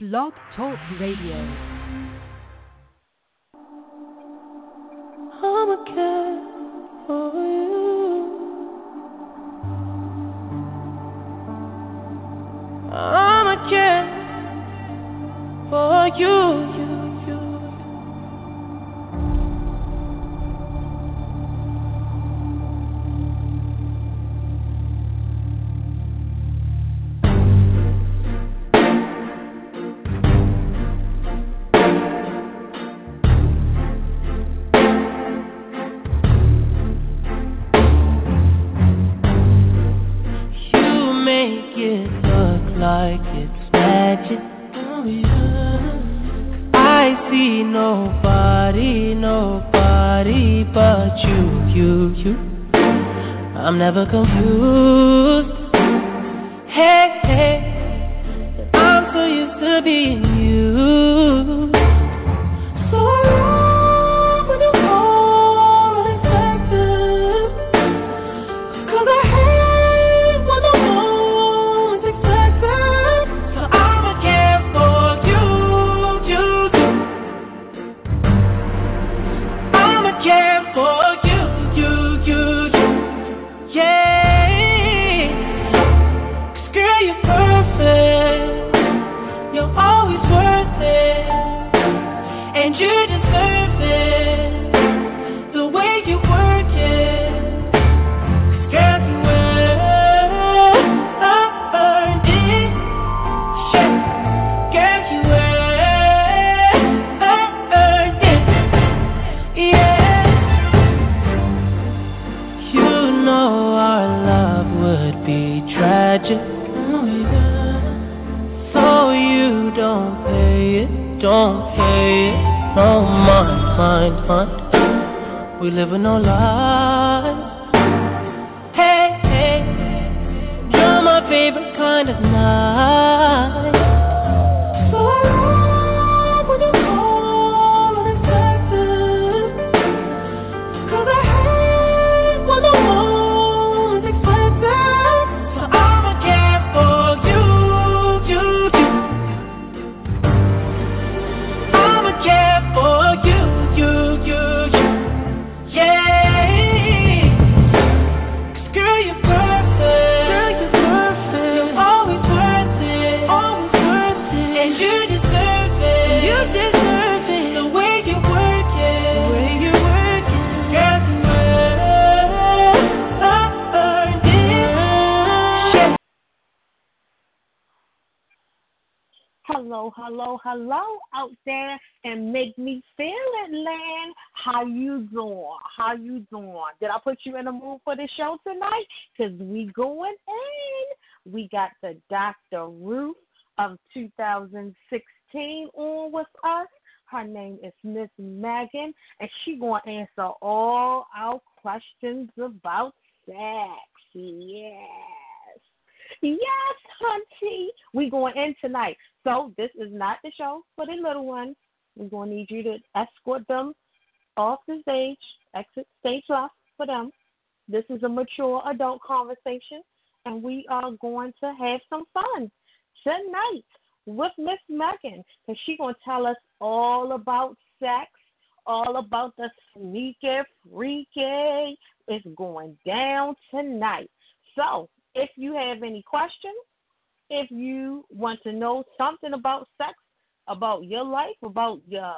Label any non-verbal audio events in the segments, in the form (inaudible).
Blog Talk Radio. I'ma care for you. I'ma care for you, you, you. I'm never confused. Doing? Did I put you in the mood for the show tonight? Cause we going in. We got the Dr. Ruth of 2016 on with us. Her name is Miss Megan, and she gonna answer all our questions about sex. Yes. Yes, hunty. We going in tonight. So this is not the show for the little ones. We're gonna need you to escort them off the stage, exit stage left for them. This is a mature adult conversation, and we are going to have some fun tonight with Miss Megan, because she's gonna tell us all about sex, all about the sneaky freaky. It's going down tonight. So if you have any questions, if you want to know something about sex, about your life, about your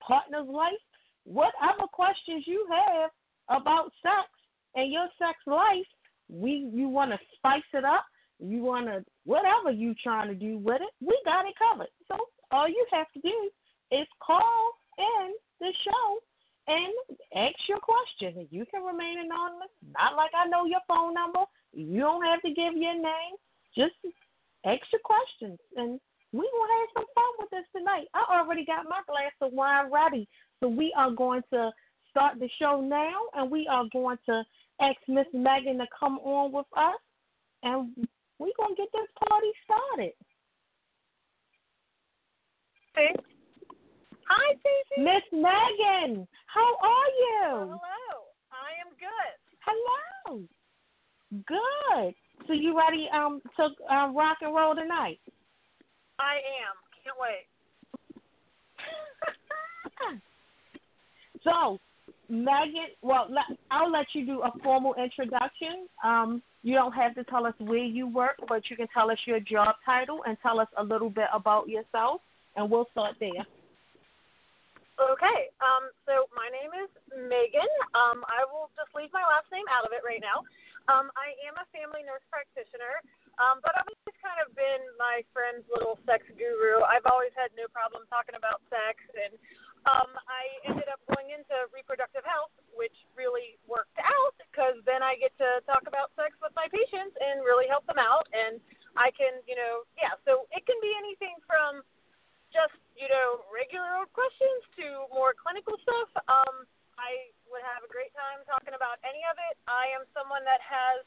partner's life, whatever questions you have about sex and your sex life, we you want to spice it up, you want to whatever you trying to do with it, we got it covered. So all you have to do is call in the show and ask your question. You can remain anonymous. Not like I know your phone number. You don't have to give your name. Just ask your questions, and we will have some fun with this tonight. I already got my glass of wine ready, so we are going to start the show now, and we are going to ask Miss Megan to come on with us, and we're going to get this party started. Hey. Hi, Stacey. Miss Megan, how are you? Hello. I am good. Hello. Good. So you ready um to uh, rock and roll tonight? I am. can't wait. (laughs) so, Megan, well, I'll let you do a formal introduction. Um, you don't have to tell us where you work, but you can tell us your job title and tell us a little bit about yourself, and we'll start there. Okay. Um, so my name is Megan. Um, I will just leave my last name out of it right now. Um, I am a family nurse practitioner, um, but I've always kind of been my friend's little sex guru. I've always had no problem talking about sex, and um, I ended up going into reproductive health, which really worked out because then I get to talk about sex with my patients and really help them out. And I can, you know, yeah, so it can be anything from just, you know, regular old questions to more clinical stuff. Um, I would have a great time talking about any of it. I am someone that has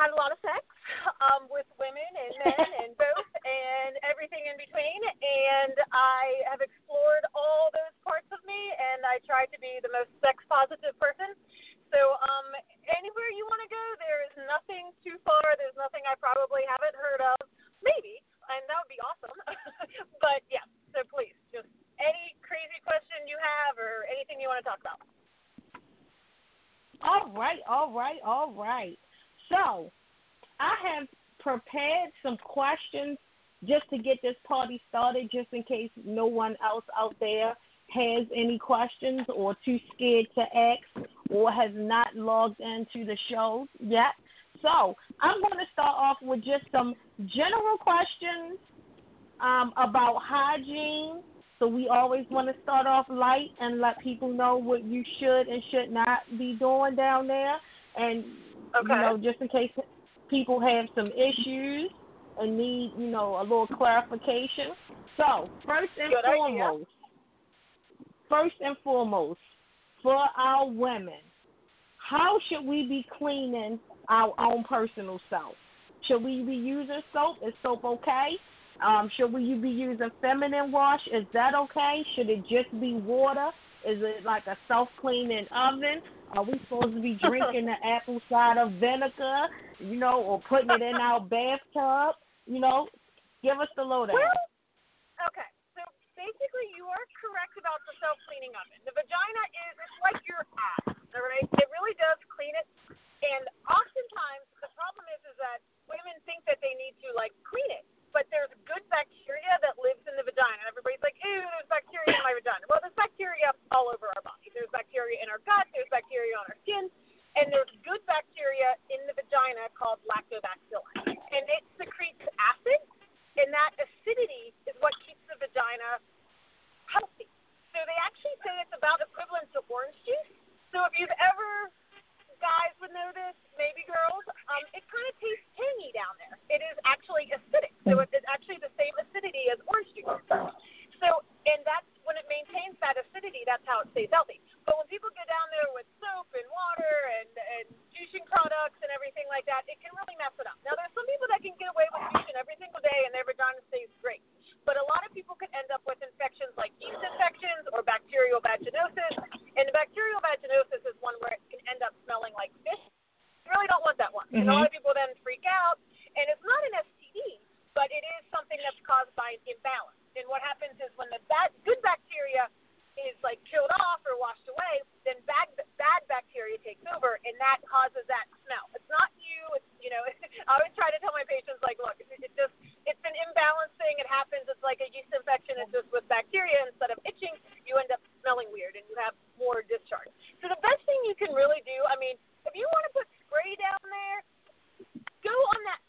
had a lot of sex (laughs) um, with women and men (laughs) and both and everything in between. And I have explored all those parts of me, and I try to be the most sex positive person. So um, anywhere you want to go, there is nothing too far. There's nothing I probably haven't heard of. Maybe, and that would be awesome. (laughs) but yeah, so please, just any crazy question you have or anything you want to talk about. All right, all right, all right. So, I have prepared some questions just to get this party started, just in case no one else out there has any questions or too scared to ask or has not logged into the show yet. So, I'm going to start off with just some general questions um, about hygiene. So, we always want to start off light and let people know what you should and should not be doing down there. And Okay. you know, just in case people have some issues and need, you know, a little clarification. So, first and Good idea. foremost, first and foremost, for our women, how should we be cleaning our own personal self? Should we be using soap? Is soap okay? Um, should we be using feminine wash? Is that okay? Should it just be water? Is it like a self cleaning oven? Are we supposed to be (laughs) drinking the apple cider vinegar, you know, or putting it in our (laughs) bathtub? You know, give us the lowdown. Well, okay. So basically, you are correct about the self cleaning oven. The vagina is it's like your ass, all right? It really does clean it. And oftentimes, the problem is is that women think that they need to like clean it, but there's good bacteria that lives in the vagina. And everybody's like, ew, there's bacteria in my vagina. Well, there's bacteria all over our body. There's bacteria in our gut. There's bacteria on our skin. And there's good bacteria in the vagina called lactobacilli. And it secretes acid, and that acidity is what keeps the vagina healthy. So they actually say it's about equivalent to orange juice. So if you've ever, guys would know this, maybe girls, um, it kind of tastes tangy down there. It is actually acidic. So it's actually the same acidity as orange juice. So, and that's when it maintains that acidity, that's how it stays healthy. But when people go down there with soap and water and, and douching products and everything like that, it can really mess it up. Now, there's some people that can get away with douching every single day and their vagina stays great. But a lot of people could end up with infections like yeast infections or bacterial vaginosis. And the bacterial vaginosis is one where it can end up smelling like fish. You really don't want that one. And a lot of mm-hmm. people then freak out. And it's not an STD, but it is something that's caused by an imbalance. And what happens is when the bad, good bacteria is like killed off or washed away, then bad bad bacteria takes over, and that causes that smell. It's not you. It's you know. (laughs) I always try to tell my patients like, look, it, it just it's an imbalance thing. It happens. It's like a yeast infection. It's just with bacteria. Instead of itching, you end up smelling weird, and you have more discharge. So the best thing you can really do, I mean, if you want to put spray down there, go on that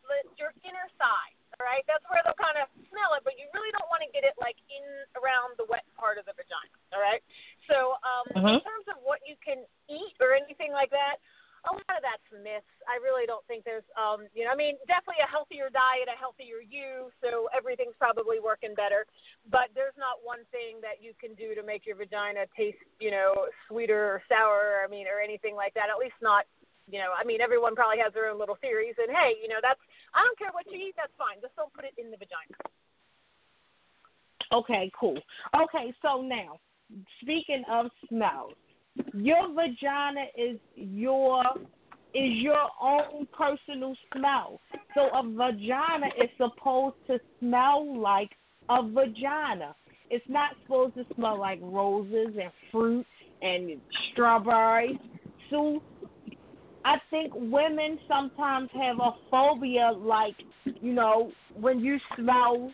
your inner side. Right, that's where they'll kind of smell it, but you really don't want to get it like in around the wet part of the vagina. All right. So um, in terms of what you can eat or anything like that, a lot of that's myths. I really don't think there's, um, you know, I mean, definitely a healthier diet, a healthier you, so everything's probably working better. But there's not one thing that you can do to make your vagina taste, you know, sweeter or sour. I mean, or anything like that. At least not you know, I mean, everyone probably has their own little theories, and hey, you know, that's I don't care what you eat, that's fine. Just don't put it in the vagina. Okay, cool. Okay, so now, speaking of smells, your vagina is your is your own personal smell. So a vagina is supposed to smell like a vagina. It's not supposed to smell like roses and fruit and strawberries. So I think women sometimes have a phobia, like, you know, when you smell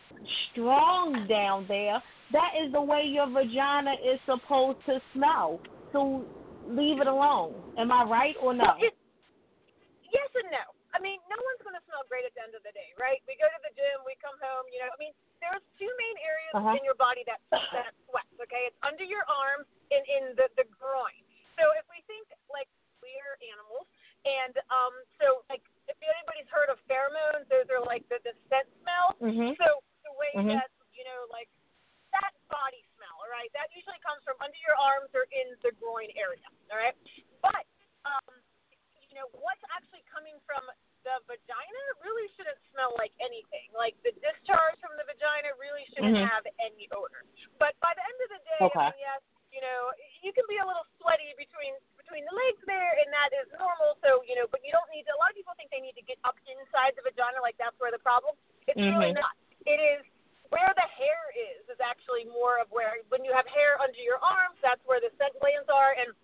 strong down there, that is the way your vagina is supposed to smell. So leave it alone. Am I right or no? Yes and no. I mean, no one's going to smell great at the end of the day, right? We go to the gym, we come home, you know. I mean, there's two main areas Uh-huh. in your body that that sweats. Okay, it's under your arms and in the the groin. So if we think like we are animals, and um, so like if anybody's heard of pheromones, those are like the the scent smell. Mhm. So the way Mhm. that you know, like that body smell, all right, that usually comes from under your arms or in the groin area, all right. But um, you know, what's actually coming from the vagina really shouldn't smell like anything. Like the discharge from the vagina really shouldn't Mhm. have any odor. But by the end of the day, Okay. I mean, yes, you know, you can be a little sweaty between between the legs there, and that is normal. So you know, but you don't need to. A lot of people think they need to get up inside the vagina, like that's where the problem. It's really Mhm. not. It is where the hair is is actually more of where when you have hair under your arms, that's where the scent glands are, and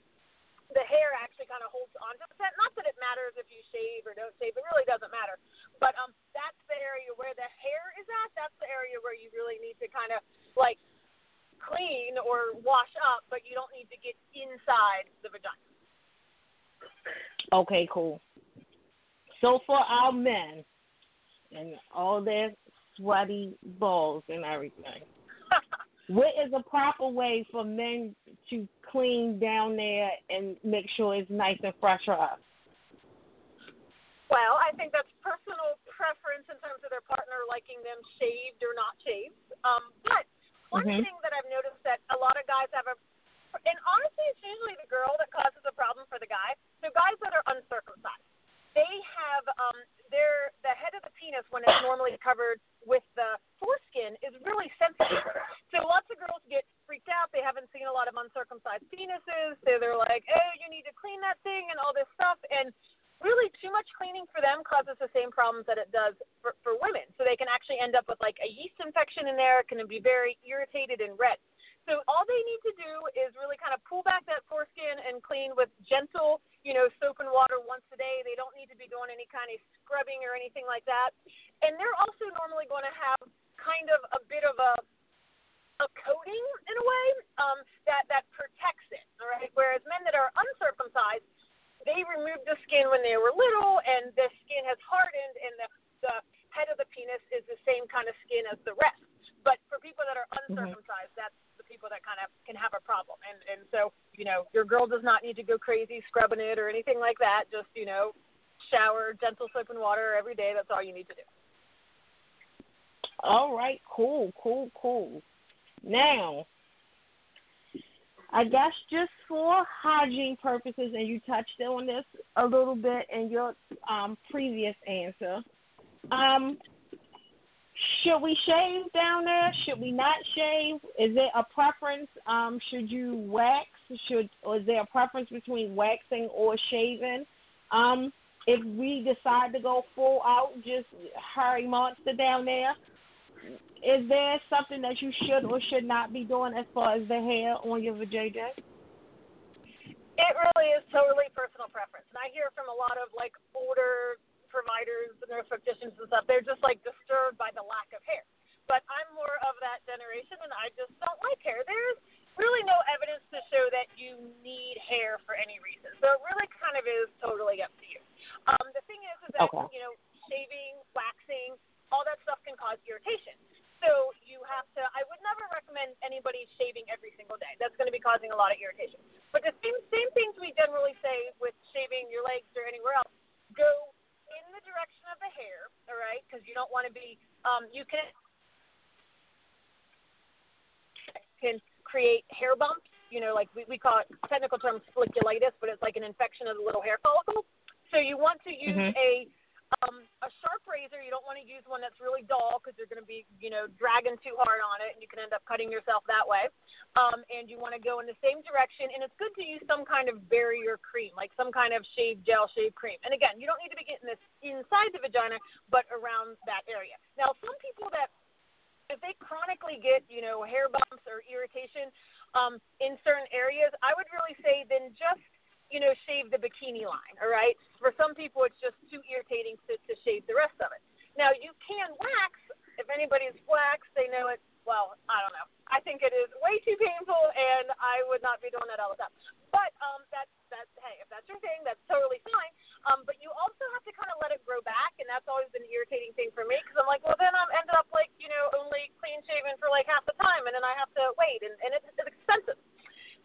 the hair actually kind of holds onto the scent. Not that it matters if you shave or don't shave; it really doesn't matter. But um, that's the area where the hair is at. That's the area where you really need to kind of like clean or wash up, but you don't need to get inside the vagina. Okay, cool. So for our men and all their sweaty balls and everything, what is a proper way for men to clean down there and make sure it's nice and fresh for us? Well, I think that's personal preference in terms of their partner liking them shaved or not shaved. Um, but one Mhm. thing that I've noticed that a lot of guys have a, and honestly, it's usually the girl that causes a problem for the guy. So guys that are uncircumcised, they have um, their the head of the penis when it's normally covered with the foreskin is really sensitive. So lots of girls get freaked out. They haven't seen a lot of uncircumcised penises. So they're like, "Oh, you need to clean that thing" and all this stuff. And really too much cleaning for them causes the same problems that it does for, for women. So they can actually end up with like a yeast infection in there, It can be very irritated and red. So all they need to do is really kind of pull back that foreskin and clean with gentle, you know, soap and water once a day. They don't need to be doing any kind of scrubbing or anything like that. And they're also normally going to have kind of a bit of a a coating in a way um, that that protects it. All right. Whereas men that are uncircumcised, they removed the skin when they were little, and the skin has hardened, and the the head of the penis is the same kind of skin as the rest. But for people that are uncircumcised, that's the people that kind of can have a problem. And and so you know, your girl does not need to go crazy scrubbing it or anything like that. Just you know, shower, gentle soap and water every day. That's all you need to do. All right, cool, cool, cool. Now, I guess just for hygiene purposes, and you touched on this a little bit in your um, previous answer. Um, should we shave down there? Should we not shave? Is there a preference? Um, should you wax? Should or is there a preference between waxing or shaving? Um, if we decide to go full out, just Harry Monster down there, is there something that you should or should not be doing as far as the hair on your vajayjay? It really is totally personal preference. And I hear from a lot of like older providers and nurse practitioners and stuff, they're just like disturbed by the lack of hair. But I'm more of that generation and I just don't like hair. There's really no evidence to show that you need hair for any reason. So it really kind of is totally up to you. Um, the thing is, is that, Okay. you know, shaving, waxing, all that stuff can cause irritation. So you have to. I would never recommend anybody shaving every single day. That's going to be causing a lot of irritation. But the same same things we generally say with shaving your legs or anywhere else. Go the direction of the hair, all right? Because you don't want to be. Um, you can can create hair bumps. You know, like we, we call it technical term folliculitis, but it's like an infection of the little hair follicle. So you want to use Mhm. a um, a sharp razor. You don't want to use one that's really dull because you're going to be, you know, dragging too hard on it, and you can end up cutting yourself that way. Um, and you want to go in the same direction, and it's good to use some kind of barrier cream, like some kind of shave gel, shave cream. And again, you don't need to be getting this inside the vagina, but around that area. Now, some people that if they chronically get, you know, hair bumps or irritation um, in certain areas, I would really say then just, you know, shave the bikini line. All right. For some people, it's just too irritating to, to shave the rest of it. Now you can wax. If anybody's waxed, they know it. Well, I don't know. I think it is way too painful, and I would not be doing that all the time. But um, that's that's hey, if that's your thing, that's totally fine. Um, but you also have to kind of let it grow back, and that's always been an irritating thing for me because I'm like, well, then I'm ended up like you know only clean shaven for like half the time, and then I have to wait, and, and it's, it's expensive.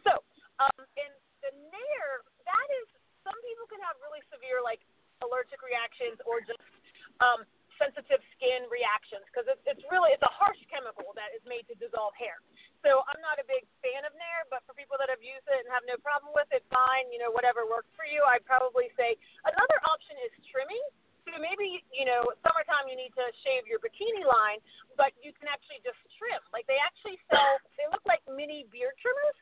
So, um, and the nair, that is, some people can have really severe like allergic reactions or just um, sensitive skin reactions because it's, it's really it's a harsh chemical that is made to dissolve hair. So I'm not a big fan of Nair, but for people that have used it and have no problem with it, fine. You know, whatever works for you. I'd probably say another option is trimming. So maybe you know, summertime you need to shave your bikini line, but you can actually just trim. Like they actually sell, they look like mini beard trimmers,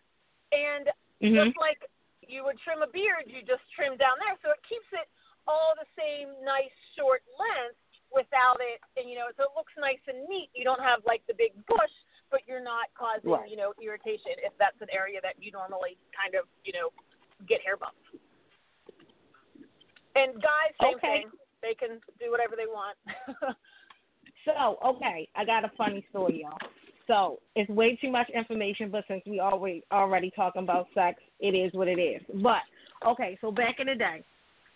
and Mhm. just like you would trim a beard, you just trim down there, so it keeps it all the same nice short length without it, and you know, so it looks nice and neat. You don't have like the big bush, but you're not causing Right. you know irritation if that's an area that you normally kind of you know get hair bumps. And guys, same Okay. thing. They can do whatever they want. (laughs) So, okay, I got a funny story, y'all. So it's way too much information, but since we already already talking about sex, it is what it is. But okay, so back in the day,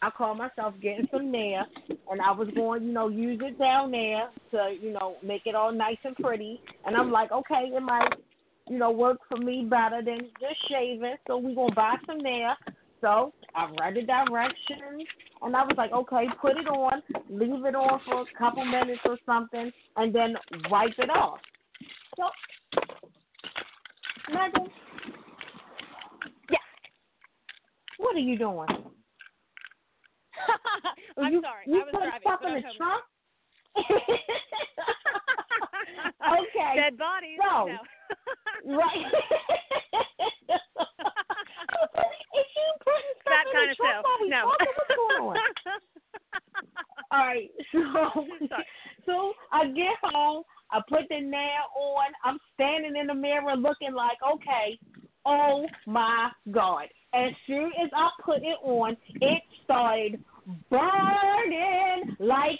I called myself getting some nair, and I was going, you know, use it down there to, you know, make it all nice and pretty. And I'm like, okay, it might, you know, work for me better than just shaving. So we gonna buy some nair. So I read the directions, and I was like, okay, put it on, leave it on for a couple minutes or something, and then wipe it off. So, Megan, Yeah. what are you doing? (laughs) I'm you, sorry. You I was put driving, stuff in the trunk? (laughs) okay. Dead bodies. So- No. Right. Is she putting stuff that in kind the of trunk stuff. while we No. talking? What's going on? (laughs) All right, so so I get home, I put the Nair on, I'm standing in the mirror looking like, okay, oh my God. As soon as I put it on, it started burning like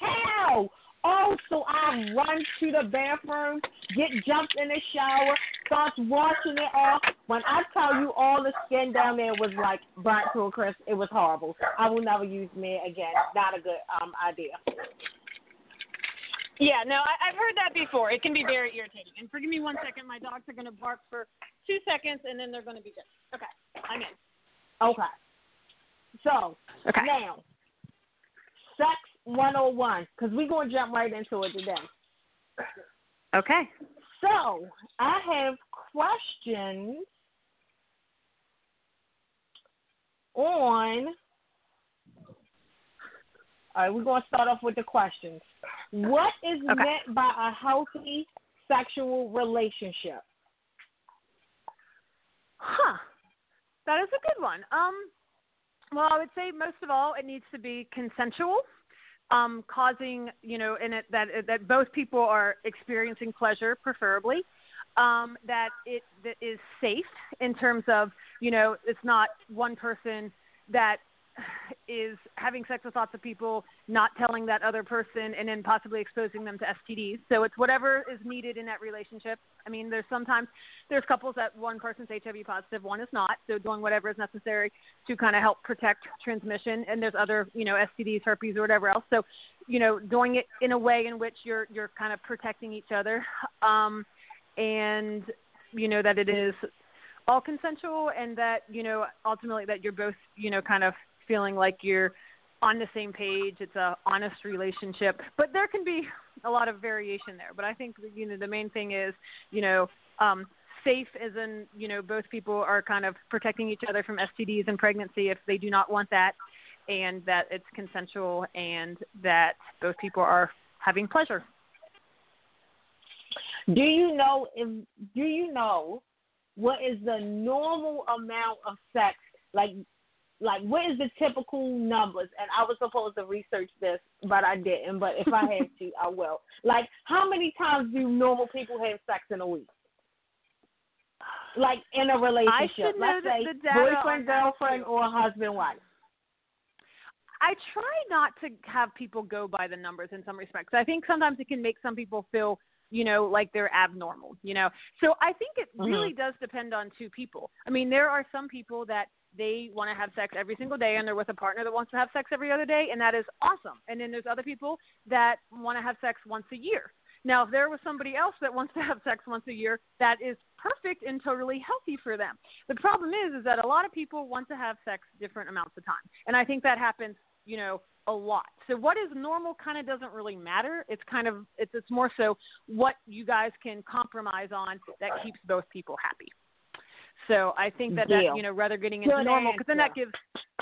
hell. Oh, so I run to the bathroom, get jumped in the shower, starts washing it off. When I tell you all the skin down there was like burnt to a crisp, it was horrible. I will never use me again. Not a good um idea. Yeah, no, I, I've heard that before. It can be very irritating. And forgive me one second. My dogs are going to bark for two seconds, and then they're going to be good. Okay, I'm in. Okay. So Okay. now, sex 101, because we're going to jump right into it today. Okay. So I have questions on. All right, we're going to start off with the questions. What is Okay. meant by a healthy sexual relationship? Huh. That is a good one. Um, well, I would say most of all, it needs to be consensual, um, causing you know, in it that that both people are experiencing pleasure, preferably. Um, that it that is safe in terms of you know, it's not one person that is having sex with lots of people, not telling that other person, and then possibly exposing them to STDs. So it's whatever is needed in that relationship. I mean, there's sometimes there's couples that one person's HIV positive, one is not. So doing whatever is necessary to kind of help protect transmission. And there's other, you know, STDs, herpes, or whatever else. So, you know, doing it in a way in which you're you're kind of protecting each other, um, and you know that it is all consensual, and that you know ultimately that you're both, you know, kind of feeling like you're on the same page. It's a honest relationship, but there can be a lot of variation there. But I think you know the main thing is you know um, safe, as in you know both people are kind of protecting each other from STDs and pregnancy if they do not want that, and that it's consensual and that both people are having pleasure. Do you know if do you know what is the normal amount of sex like Like, what is the typical numbers? And I was supposed to research this, but I didn't. But if I have to, I will. Like, how many times do normal people have sex in a week? Like in a relationship, let's say boyfriend, girlfriend, or husband, wife. I try not to have people go by the numbers in some respects. I think sometimes it can make some people feel, you know, like they're abnormal, you know. So I think it Mhm. really does depend on two people. I mean, there are some people that they want to have sex every single day and they're with a partner that wants to have sex every other day and that is awesome. And then there's other people that want to have sex once a year. Now, if there was somebody else that wants to have sex once a year, that is perfect and totally healthy for them. The problem is, is that a lot of people want to have sex different amounts of time, and I think that happens, you know, a lot. So what is normal kind of doesn't really matter. It's kind of it's it's more so what you guys can compromise on that keeps both people happy. So I think that Deal. that you know rather getting into Good normal because then that gives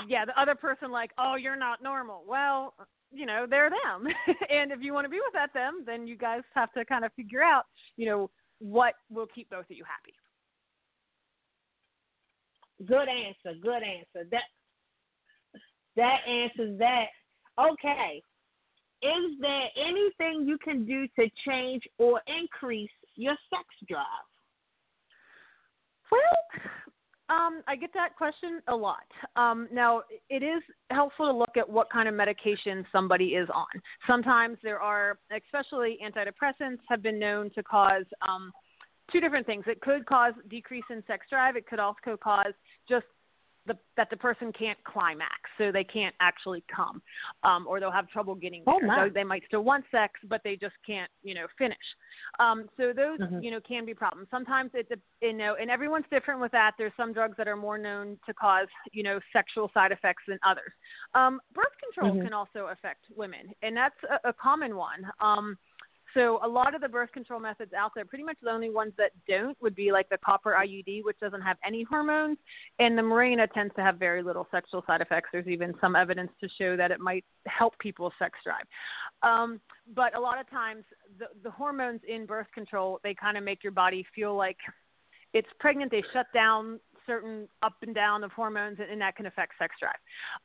yeah the other person like oh you're not normal well you know they're them (laughs) and if you want to be with that them then you guys have to kind of figure out you know what will keep both of you happy. Good answer. Good answer. That that answers that. Okay. Is there anything you can do to change or increase your sex drive? Well, um, I get that question a lot. Um, now, it is helpful to look at what kind of medication somebody is on. Sometimes there are, especially antidepressants, have been known to cause um, two different things. It could cause decrease in sex drive. It could also cause just the, that the person can't climax, so they can't actually come, um, or they'll have trouble getting Oh, there. my. So they might still want sex, but they just can't, you know, finish. Um, so those, Mhm. you know, can be problems. Sometimes it's, de- you know, and everyone's different with that. There's some drugs that are more known to cause, you know, sexual side effects than others. Um, birth control Mhm. can also affect women, and that's a, a common one. Um, so a lot of the birth control methods out there, pretty much the only ones that don't would be like the copper IUD, which doesn't have any hormones, and the Mirena tends to have very little sexual side effects. There's even some evidence to show that it might help people's sex drive. Um, but a lot of times, the, the hormones in birth control they kind of make your body feel like it's pregnant. They shut down certain up and down of hormones, and, that can affect sex drive.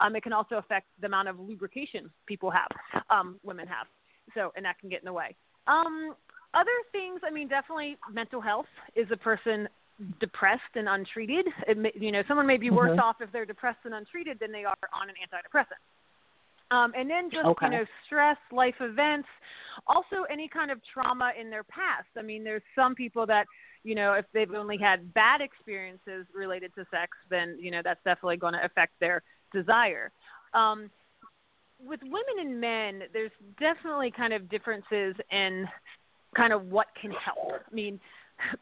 Um, it can also affect the amount of lubrication people have, um, women have. So, and that can get in the way. Um, other things, I mean, definitely mental health. Is a person depressed and untreated? It may, you know, someone may be worse Mhm. off if they're depressed and untreated than they are on an antidepressant. Um, and then just Okay. you know stress, life events, also any kind of trauma in their past. I mean, there's some people that you know if they've only had bad experiences related to sex, then you know that's definitely going to affect their desire. Um, with women and men, there's definitely kind of differences in kind of what can help. I mean,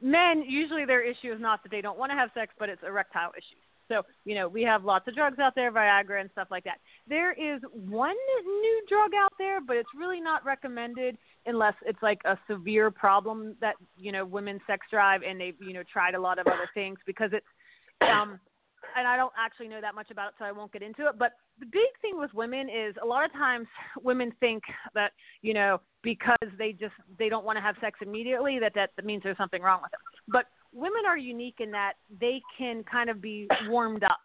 men usually their issue is not that they don't want to have sex, but it's erectile issues. So, you know, we have lots of drugs out there, Viagra and stuff like that. There is one new drug out there, but it's really not recommended unless it's like a severe problem that, you know, women's sex drive and they've, you know, tried a lot of other things because it's um and I don't actually know that much about it, so I won't get into it. But the big thing with women is a lot of times women think that you know because they just they don't want to have sex immediately that that, means there's something wrong with them. But women are unique in that they can kind of be warmed up.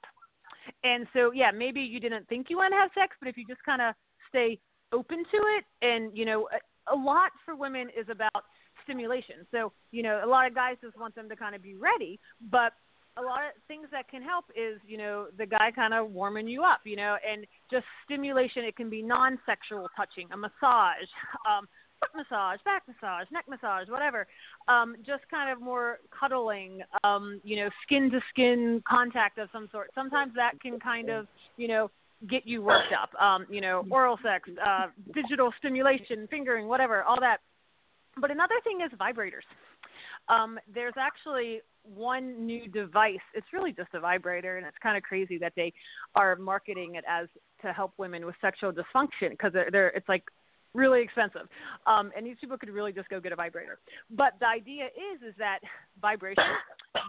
And so yeah, maybe you didn't think you want to have sex, but if you just kind of stay open to it, and you know a, a lot for women is about stimulation. So you know a lot of guys just want them to kind of be ready, but a lot of things that can help is you know the guy kind of warming you up you know and just stimulation. It can be non-sexual touching a massage um foot massage back massage neck massage whatever. Um just kind of more cuddling um you know skin to skin contact of some sort. Sometimes that can kind of you know get you worked up um you know oral sex uh digital stimulation fingering whatever all that. But another thing is vibrators um, there's actually one new device. It's really just a vibrator, and it's kind of crazy that they are marketing it as to help women with sexual dysfunction because they're, they're it's like really expensive. Um, and these people could really just go get a vibrator. But the idea is is that vibration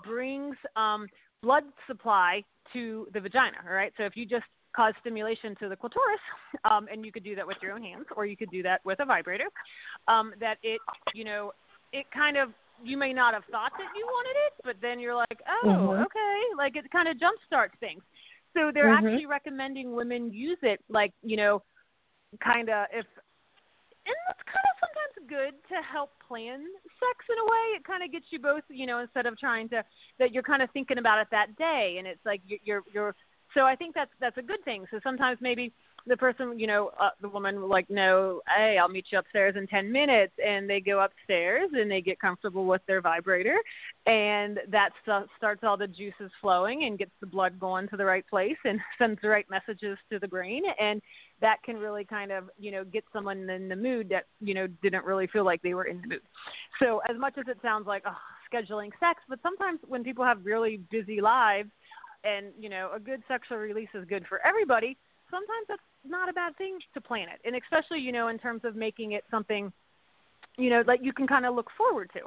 brings um, blood supply to the vagina. All right, so if you just cause stimulation to the clitoris, um, and you could do that with your own hands, or you could do that with a vibrator. Um, that it, you know, it kind of you may not have thought that you wanted it, but then you're like, oh, Mhm. okay, like it kind of jump starts things. So they're Mhm. actually recommending women use it, like you know, kind of if, and that's kind of sometimes good to help plan sex in a way. It kind of gets you both, you know, instead of trying to that you're kind of thinking about it that day, and it's like you're you're. you're so I think that's that's a good thing. So sometimes maybe the person, you know, uh, the woman like, no, hey, I'll meet you upstairs in 10 minutes. And they go upstairs and they get comfortable with their vibrator. And that st- starts all the juices flowing and gets the blood going to the right place and (laughs) sends the right messages to the brain. And that can really kind of, you know, get someone in the mood that, you know, didn't really feel like they were in the mood. So as much as it sounds like, oh, scheduling sex, but sometimes when people have really busy lives, and you know a good sexual release is good for everybody sometimes that's not a bad thing to plan it and especially you know in terms of making it something you know like you can kind of look forward to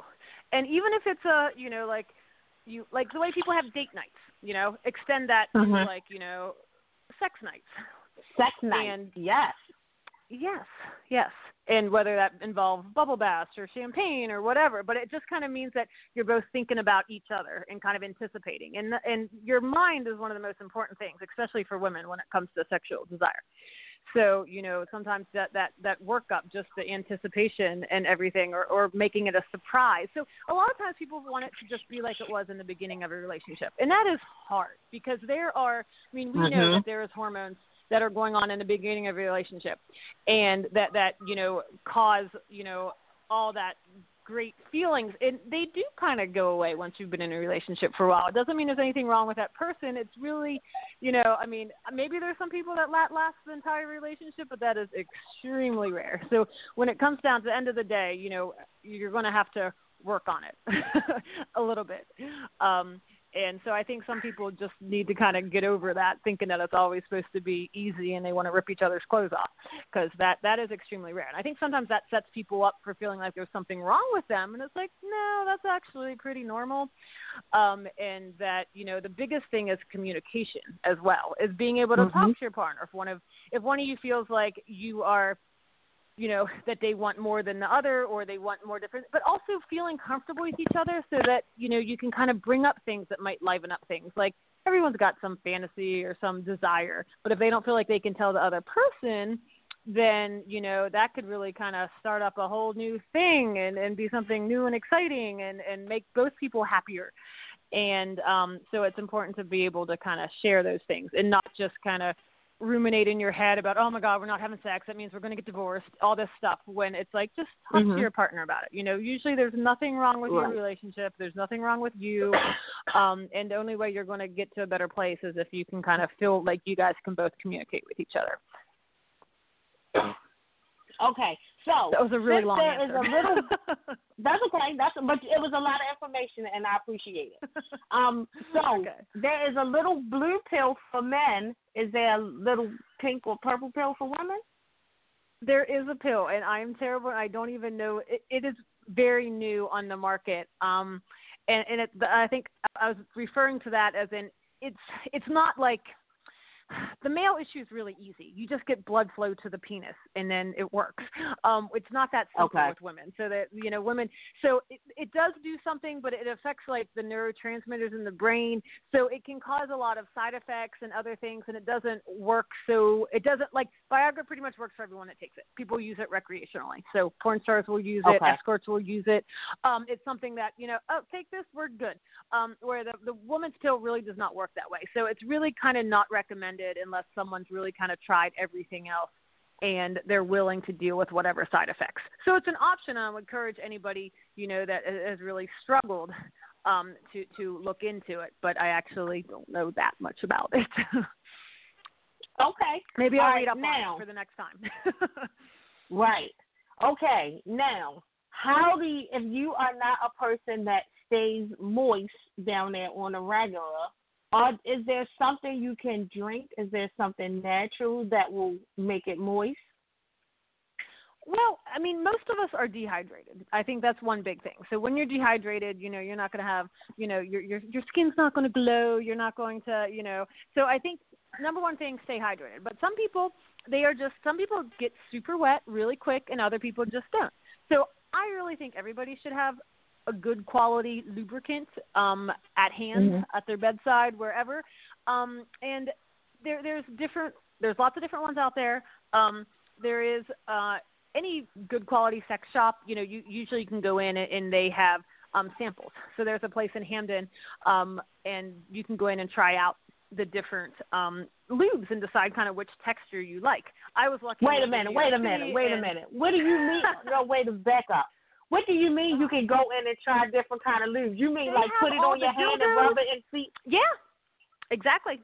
and even if it's a you know like you like the way people have date nights you know extend that to Mhm. like you know sex nights Sex night. And- yes. Yes, yes. And whether that involves bubble baths or champagne or whatever, but it just kind of means that you're both thinking about each other and kind of anticipating. And and your mind is one of the most important things, especially for women when it comes to sexual desire. So you know sometimes that that that workup, just the anticipation and everything, or or making it a surprise. So a lot of times people want it to just be like it was in the beginning of a relationship, and that is hard because there are. I mean, we know Mhm. that there is hormones that are going on in the beginning of a relationship. And that that you know cause you know all that great feelings. And they do kind of go away once you've been in a relationship for a while. It doesn't mean there's anything wrong with that person. It's really you know i mean maybe there's some people that last the entire relationship but that is extremely rare. So when it comes down to the end of the day you know you're going to have to work on it (laughs) a little bit. Um and so I think some people just need to kind of get over that, thinking that it's always supposed to be easy and they want to rip each other's clothes off, because that that is extremely rare. And I think sometimes that sets people up for feeling like there's something wrong with them, and it's like, no, that's actually pretty normal. Um, and that you know the biggest thing is communication as well, is being able to talk Mhm. to your partner. If one of if one of you feels like you are you know (laughs) that they want more than the other or they want more different but also feeling comfortable with each other so that you know you can kind of bring up things that might liven up things. Like everyone's got some fantasy or some desire but if they don't feel like they can tell the other person then you know that could really kind of start up a whole new thing and and be something new and exciting and and make both people happier. And um so it's important to be able to kind of share those things and not just kind of ruminate in your head about oh my god we're not having sex. That means we're going to get divorced all this stuff when it's like just talk Mhm. to your partner about it you know? Usually there's nothing wrong with your relationship. There's nothing wrong with you. Um and the only way you're going to get to a better place is if you can kind of feel like you guys can both communicate with each other. (clears throat) Okay. So that was a really long there is answer a little (laughs) That's okay. That's but it was a lot of information, and I appreciate it. (laughs) Um, so Okay. there is a little blue pill for men. Is there a little pink or purple pill for women? there is a pill and i'm terrible i don't even know it, it is very new on the market um and and it, i think i was referring to that as in it's it's not like the male issue is really easy. You just get blood flow to the penis, and then it works. Um, it's not that simple Okay. with women. So that you know, women. So it, it does do something, but it affects like the neurotransmitters in the brain. So it can cause a lot of side effects and other things, and it doesn't work. So it doesn't like Viagra. Pretty much works for everyone that takes it. People use it recreationally. So porn stars will use it. Escorts will use it. Um, it's something that you know. Oh, take this. We're good um, where the, the woman's pill really does not work that way. So it's really kind of not recommended unless someone's really kind of tried everything else and they're willing to deal with whatever side effects. So it's an option. I would encourage anybody you know that has really struggled um, to to look into it. But I actually don't know that much about it. (laughs) Okay. Maybe I'll All read right, up now- on it for the next time. (laughs) Right. Okay. Now, how do you, if you are not a person that stays moist down there on a regular, or is there something you can drink? Is there something natural that will make it moist? Well, I mean, most of us are dehydrated. I think that's one big thing. So when you're dehydrated, you know, you're not going to have, you know, your your your skin's not going to glow. You're not going to, you know. So I think number one thing, stay hydrated. But some people, they are just some people get super wet really quick, and other people just don't. So I really think everybody should have a good quality lubricant um, at hand, Mhm. at their bedside, wherever. Um, and there there's different there's lots of different ones out there. Um, there is uh, any good quality sex shop. You know, you usually you can go in and, and they have um, samples. So there's a place in Hamden, um, and you can go in and try out the different um, lubes and decide kind of which texture you like. I was lucky. Wait a to live in minute, wait a minute, wait a minute. What do you mean? (laughs) no, wait, back up. What do you mean you can go in and try different kind of lubes? You mean They like put it on your hand and rub it and see? Yeah, exactly.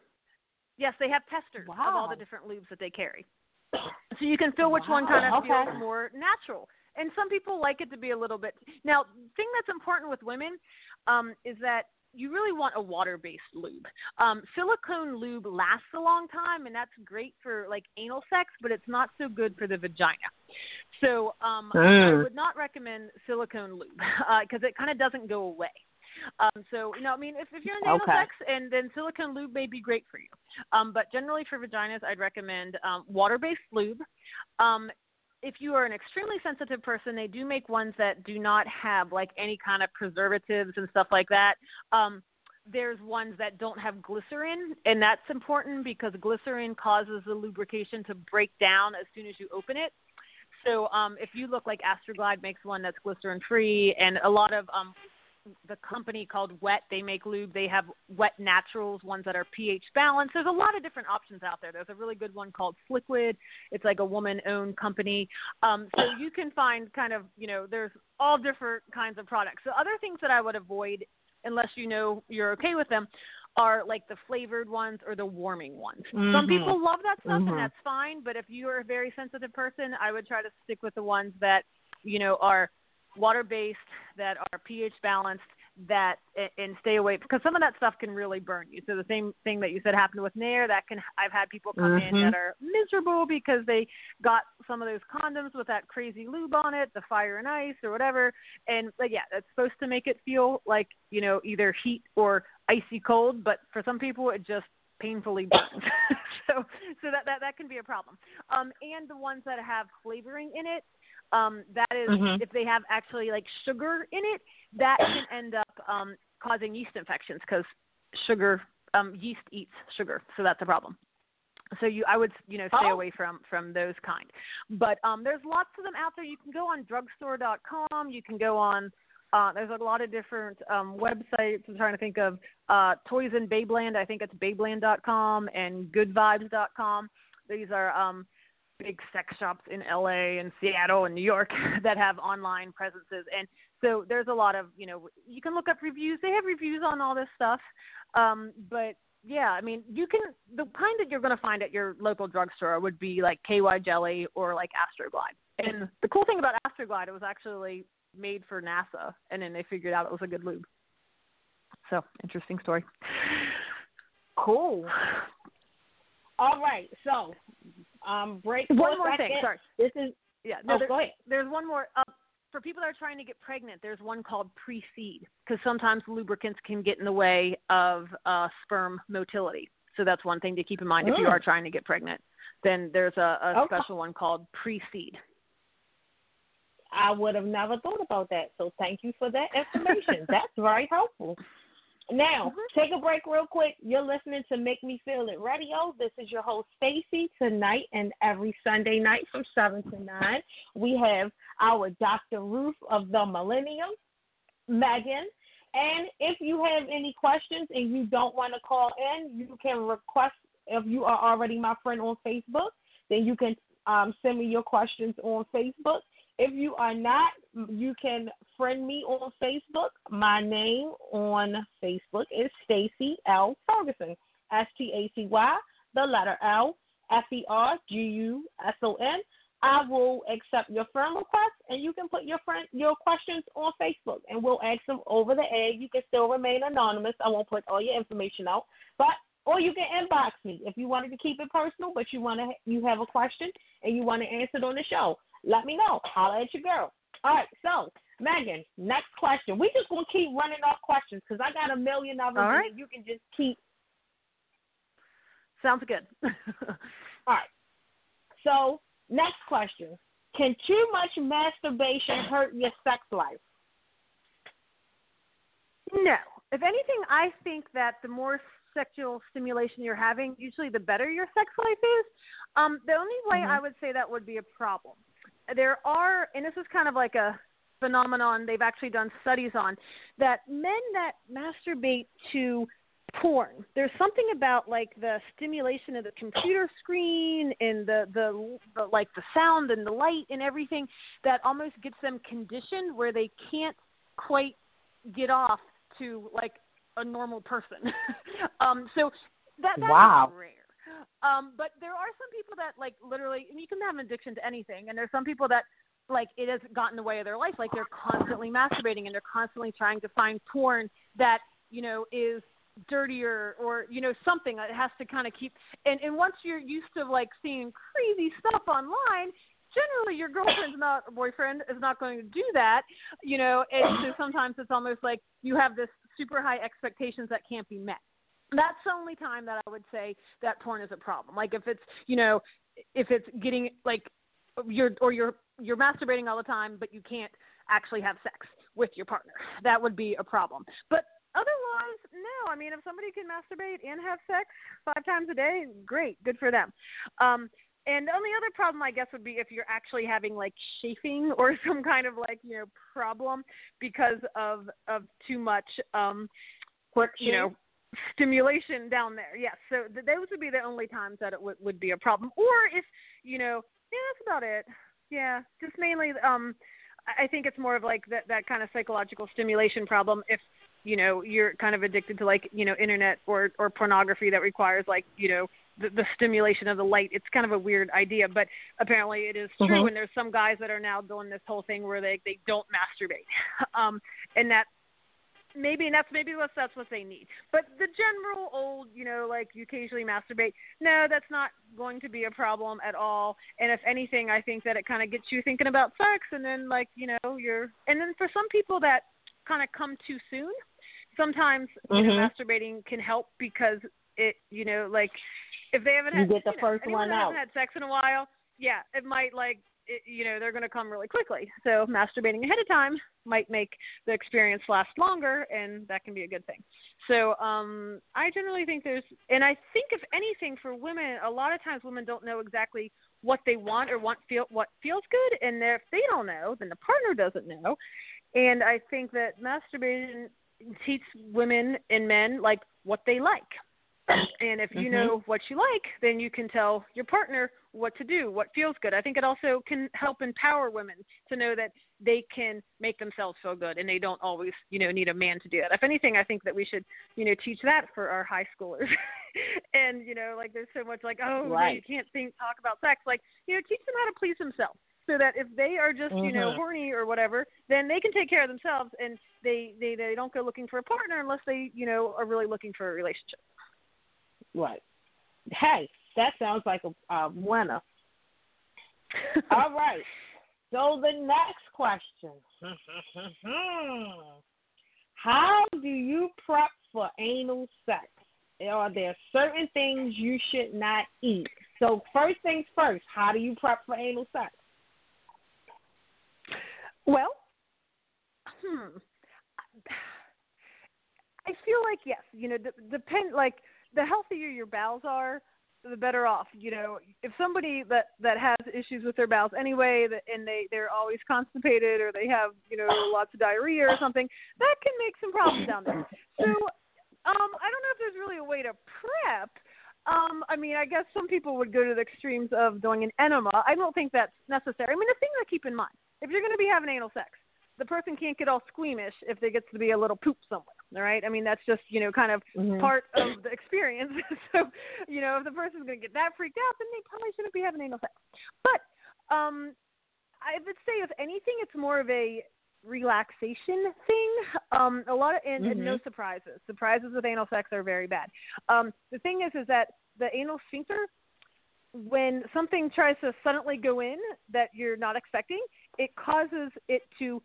Yes, they have testers of all the different lubes that they carry. (coughs) So you can feel which one kind of okay. feels more natural. And some people like it to be a little bit. Now, thing that's important with women um, is that you really want a water-based lube. Um, silicone lube lasts a long time, and that's great for like anal sex, but it's not so good for the vagina. So um, I Mm. would not recommend silicone lube (laughs) because it kind of doesn't go away. Um, so you know, I mean, if, if you're into anal Okay. sex, and then silicone lube may be great for you. Um, but generally for vaginas, I'd recommend um, water-based lube. Um, if you are an extremely sensitive person, they do make ones that do not have like any kind of preservatives and stuff like that. Um, there's ones that don't have glycerin, and that's important because glycerin causes the lubrication to break down as soon as you open it. So um, if you look like Astroglide makes one that's glycerin free, and a lot of um, the company called Wet, they make lube. They have Wet Naturals, ones that are pH balanced. There's a lot of different options out there. There's a really good one called Sliquid. It's like a woman-owned company. Um, so you can find kind of, you know, there's all different kinds of products. So other things that I would avoid, unless you know you're okay with them, are like the flavored ones or the warming ones. Some Mhm. people love that stuff, Mhm. and that's fine. But if you're a very sensitive person, I would try to stick with the ones that, you know, are water based, that are pH balanced, that and- stay away because some of that stuff can really burn you. So the same thing that you said happened with Nair, that can I've had people come in Mhm. that are miserable because they got some of those condoms with that crazy lube on it, the fire and ice or whatever. And like yeah, that's supposed to make it feel like, you know, either heat or icy cold, but for some people it just painfully burns. (laughs) so so that, that that can be a problem. Um and the ones that have flavoring in it, um, that is Mhm. if they have actually like sugar in it, that can end up um, causing yeast infections because sugar um, yeast eats sugar, so that's a problem. So you, I would, you know, stay Oh. away from from those kind. But um, there's lots of them out there. You can go on drugstore.com. You can go on. Uh, there's a lot of different um, websites. I'm trying to think of uh, Toys and Babeland. I think it's Babeland.com and GoodVibes.com. These are um, big sex shops in LA and Seattle and New York (laughs) that have online presences. And so there's a lot of, you know, you can look up reviews. They have reviews on all this stuff. Um, but yeah, I mean, you can, the kind that you're going to find at your local drugstore would be like KY Jelly or like Astroglide. And the cool thing about Astroglide, it was actually made for NASA and then they figured out it was a good lube. So interesting story. Cool. (sighs) All right, so um, break. One more thing, second. sorry. This is Yeah, no, oh, there- go ahead. there's one more. Uh, for people that are trying to get pregnant, there's one called pre-seed because sometimes lubricants can get in the way of uh, sperm motility. So that's one thing to keep in mind if you Mm. are trying to get pregnant. Then there's a, a Okay. special one called pre-seed. I would have never thought about that. So thank you for that information. That's very helpful. Now, take a break real quick. You're listening to Make Me Feel It Radio. This is your host Stacy. Tonight and every Sunday night from seven to nine, we have our Dr. Ruth of the Millennium, Megan. And if you have any questions and you don't want to call in, you can request. If you are already my friend on Facebook, then you can um, send me your questions on Facebook. If you are not, you can friend me on Facebook. My name on Facebook is Stacy L. Ferguson. S T A C Y, the letter L, F E R G U S O N. I will accept your friend request, and you can put your friend your questions on Facebook, and we'll ask them over the air. You can still remain anonymous. I won't put all your information out, but or you can inbox me if you wanted to keep it personal, but you want to you have a question and you want to answer it on the show. Let me know. Holla at your girl. All right, so Megan, next question. We just gonna keep running off questions because I got a million of them, All right. and you can just keep. Sounds good. (laughs) All right. So next question: Can too much masturbation hurt your sex life? no. if anything, I think that the more sexual stimulation you're having, usually the better your sex life is. Um, the only way Mhm. I would say that would be a problem. There are, and this is kind of like a phenomenon they've actually done studies on, that men that masturbate to porn, there's something about like the stimulation of the computer screen and the, the the like the sound and the light and everything that almost gets them conditioned where they can't quite get off to like a normal person. (laughs) um, so that that's Wow. rare. Um, but there are some people that like literally, and you can have an addiction to anything, and there's some people that like it has gotten in the way of their life. Like they're constantly masturbating and they're constantly trying to find porn that you know is dirtier or you know something that has to kind of keep. And and once you're used to like seeing crazy stuff online, generally your girlfriend's not or boyfriend is not going to do that, you know. And so sometimes it's almost like you have this super high expectations that can't be met. That's the only time that I would say that porn is a problem. Like if it's you know if it's getting like you're or you're you're masturbating all the time, but you can't actually have sex with your partner. That would be a problem. But otherwise, no. I mean, if somebody can masturbate and have sex five times a day, great, good for them. Um, and the only other problem, I guess, would be if you're actually having like chafing (laughs) or some kind of like you know problem because of of too much, um, you know, stimulation down there. Yes, so th- those would be the only times that it would would be a problem. Or if you know, yeah, that's about it. Yeah, just mainly. Um, I think it's more of like that that kind of psychological stimulation problem. If you know you're kind of addicted to like you know internet or or pornography that requires like you know the, the stimulation of the light. It's kind of a weird idea, but apparently it is true. Mhm. And there's some guys that are now doing this whole thing where they they don't masturbate, (laughs) um, and that maybe and that's maybe what that's what they need. But the general old, you know, like you occasionally masturbate, no, that's not going to be a problem at all. And if anything, I think that it kind of gets you thinking about sex, and then like you know you're, and then for some people that kind of come too soon, sometimes you know Mhm. masturbating can help because it, you know, like if they haven't You had get the know, first one out. hasn't had sex in a while, yeah, it might like it, you know they're going to come really quickly. So masturbating ahead of time might make the experience last longer, and that can be a good thing. So um, I generally think there's, and I think if anything for women, a lot of times women don't know exactly what they want or want feel what feels good, and if they don't know, then the partner doesn't know. And I think that masturbation teaches women and men like what they like. And if you Mhm. know what you like, then you can tell your partner what to do, what feels good. I think it also can help empower women to know that they can make themselves feel good and they don't always, you know, need a man to do that. If anything, I think that we should, you know, teach that for our high schoolers. (laughs) and, you know, like there's so much like, oh, no, you can't think talk about sex. Like, you know, teach them how to please themselves so that if they are just, you know, Mhm. horny or whatever, then they can take care of themselves and they, they they don't go looking for a partner unless they, you know, are really looking for a relationship. Right. Hey, that sounds like a, a winner. (laughs) All right. So the next question. (laughs) How do you prep for anal sex? Are there certain things you should not eat? So first things first, how do you prep for anal sex? Well, hmm. I feel like yes, you know, d- depend like the healthier your bowels are, the better off. You know, if somebody that that has issues with their bowels anyway, that and they they're always constipated or they have you know lots of diarrhea or something, that can make some problems down there. So, um, I don't know if there's really a way to prep. Um, I mean, I guess some people would go to the extremes of doing an enema. I don't think that's necessary. I mean, the thing to keep in mind, if you're going to be having anal sex, the person can't get all squeamish if there gets to be a little poop somewhere. All right. I mean, that's just you know kind of Mhm. part of the experience. (laughs) so, you know, if the person's going to get that freaked out, then they probably shouldn't be having anal sex. But um, I would say, if anything, it's more of a relaxation thing. Um, a lot of and, and no Mhm. surprises. Surprises with anal sex are very bad. Um, the thing is, is that the anal sphincter, when something tries to suddenly go in that you're not expecting, it causes it to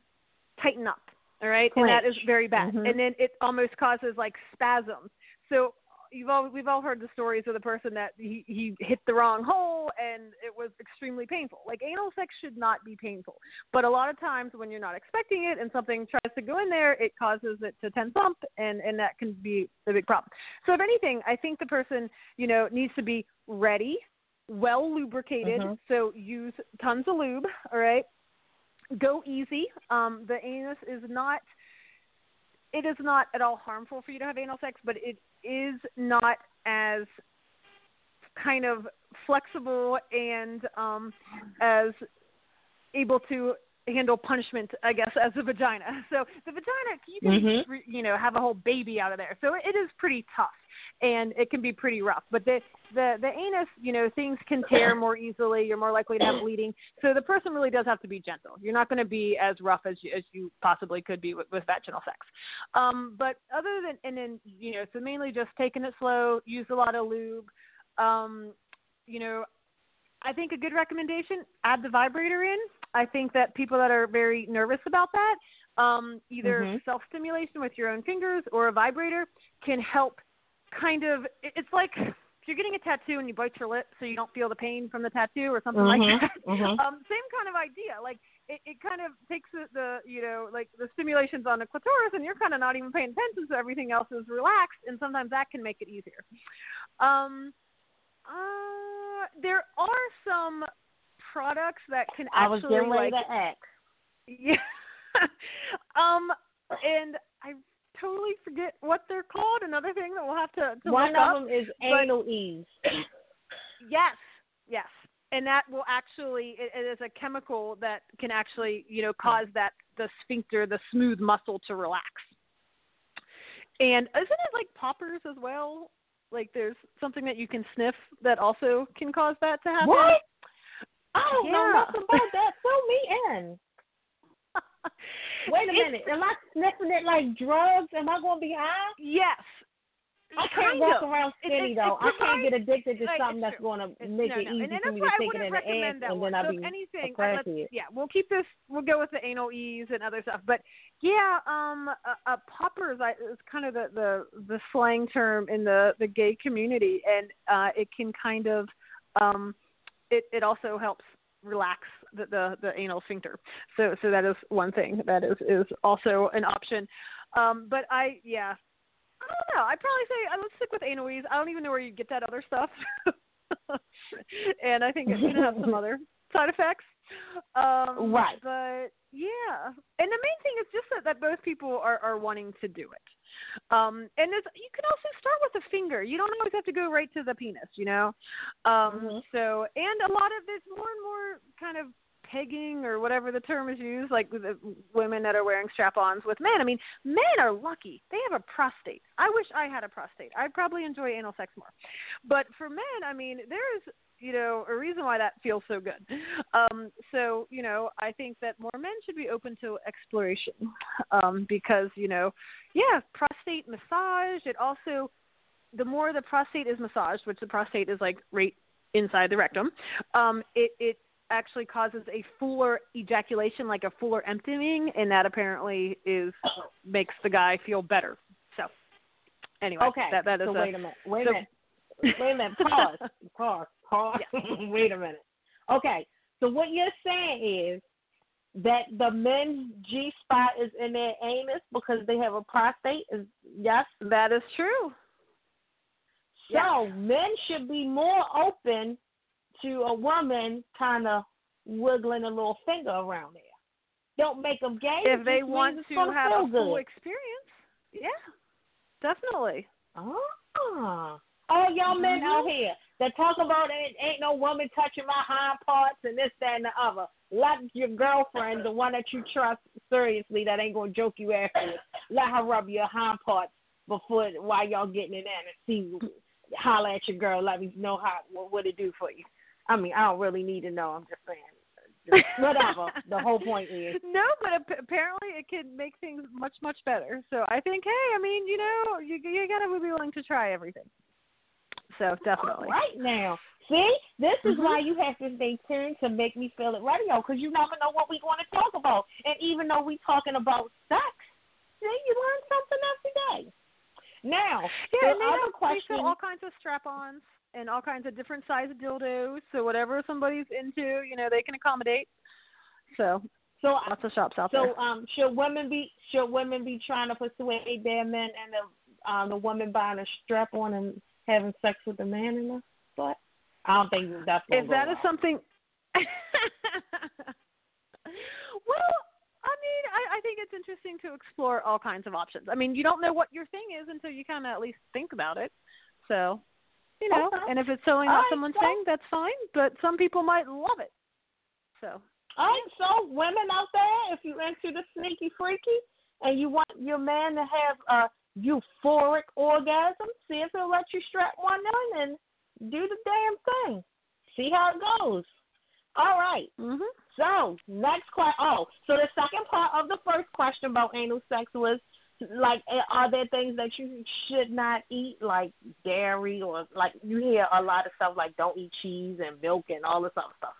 tighten up. All right, and that is very bad. Mhm. And then it almost causes like spasms. So you've all we've all heard the stories of the person that he he hit the wrong hole and it was extremely painful. Like anal sex should not be painful, but a lot of times when you're not expecting it and something tries to go in there, it causes it to tense up, and and that can be a big problem. So if anything, I think the person you know needs to be ready, well lubricated. Mhm. So use tons of lube. All right, go easy. Um, the anus is not it is not at all harmful for you to have anal sex, but it is not as kind of flexible and um, as able to handle punishment, I guess, as a vagina. (laughs) So the vagina, you can, Mhm. you know, have a whole baby out of there. So it is pretty tough, and it can be pretty rough. But the the the anus, you know, things can tear (coughs) more easily. You're more likely to have bleeding. So the person really does have to be gentle. You're not going to be as rough as you, as you possibly could be with, with vaginal sex. Um, but other than and then you know, so mainly just taking it slow. Use a lot of lube. Um, you know, I think a good recommendation: add the vibrator in. I think that people that are very nervous about that, um, either Mhm. self-stimulation with your own fingers or a vibrator, can help. Kind of, it's like if you're getting a tattoo and you bite your lip so you don't feel the pain from the tattoo or something Mhm, like that. mhm. (laughs) Um, same kind of idea. Like it, it kind of takes the, the you know like the stimulations on the clitoris and you're kind of not even paying attention, so everything else is relaxed, and sometimes that can make it easier. Um, uh, there are some products that can I was actually getting ready like to ask. (laughs) yeah. (laughs) um, and I totally forget what they're called. Another thing that we'll have to, to One look up. of them is but- anal ease. (coughs) Yes, yes, and that will actually it, it is a chemical that can actually you know cause that the sphincter, the smooth muscle to relax. And isn't it like poppers as well? Like there's something that you can sniff that also can cause that to happen. What? Oh, I don't know Yeah. nothing about that. Fill me in. (laughs) Wait a minute. Am I sniffing it like drugs? Am I going to be high? Yes. I can't walk of. around skinny though. I can't get addicted to like, something that's going to make no, it no. easy for me to take it in the ass, and one. then I'll so be anything, let's- yeah, we'll keep this. We'll go with the anal ease and other stuff. But yeah, um, uh, uh, poppers I, is kind of the, the the slang term in the the gay community, and uh, it can kind of um, it it also helps relax the, the the anal sphincter. So so that is one thing that is is also an option. Um, but I yeah. I don't know. I'd probably say uh, let's stick with anal ease. I don't even know where you get that other stuff. (laughs) and I think it's going to have some other side effects. Um, Right. But yeah, and the main thing is just that, that both people are, are wanting to do it. Um, and there's, you can also start with a finger. You don't always have to go right to the penis, you know. Um, Mhm. So, and a lot of there's more and more kind of pegging or whatever the term is used, like the women that are wearing strap-ons with men. I mean, men are lucky; they have a prostate. I wish I had a prostate. I'd probably enjoy anal sex more. But for men, I mean, there is you know a reason why that feels so good. Um, so you know, I think that more men should be open to exploration um, because you know, yeah, prostate massage. It also the more the prostate is massaged, which the prostate is like right inside the rectum, um, it it actually causes a fuller ejaculation, like a fuller emptying, and that apparently is makes the guy feel better. So, anyway, Okay. that that is so a, wait a minute. Wait so- a minute. Wait a minute. Pause. (laughs) Pause. Pause. (laughs) wait a minute. Okay. So what you're saying is that the men's G spot is in their anus because they have a prostate. Is yes. that is true. So men should be more open to a woman kind of wiggling a little finger around there. Don't make them gay. If they want to have a full good. experience, yeah, definitely. Ah. All y'all men Mhm. out here that talk about it ain't no woman touching my hind parts and this, that, and the other. Let your girlfriend, the one that you trust seriously, that ain't gonna joke you afterwards, let her rub your hind parts before while y'all getting it in and see holler at your girl, let me know how what, what it do for you. I mean, I don't really need to know. I'm just saying. Just (laughs) whatever. the whole point is. No, but ap- apparently it can make things much much better. So I think, hey, I mean, you know, you you gotta be willing to try everything. So definitely. All right now. See, this is Mhm. why you have to stay tuned to Make Me Feel It Radio because you never know what we're going to talk about. And even though we're talking about sex, see, you learn something every day. Now, Yeah, the other question. all kinds of strap-ons and all kinds of different size dildos. So whatever somebody's into, you know, they can accommodate. So so lots of shops out So, there. um, should women be should women be trying to persuade their men and the um the woman buying a strap on and having sex with the man in the butt? I don't think that's If that is something, (laughs) well, I mean, I, I think it's interesting to explore all kinds of options. I mean, you don't know what your thing is until you kind of at least think about it. So, you know, Okay. and if it's not right, someone's so- thing, that's fine. But some people might love it. So, All right, so women out there, if you're into the sneaky freaky and you want your man to have a euphoric orgasm, see if he'll let you strap one on and do the damn thing. See how it goes. All right. mhm. So next question. Oh, so the second part of the first question about anal sex was like, eh, are there things that you should not eat, like dairy, or like you hear a lot of stuff like don't eat cheese and milk and all this other stuff.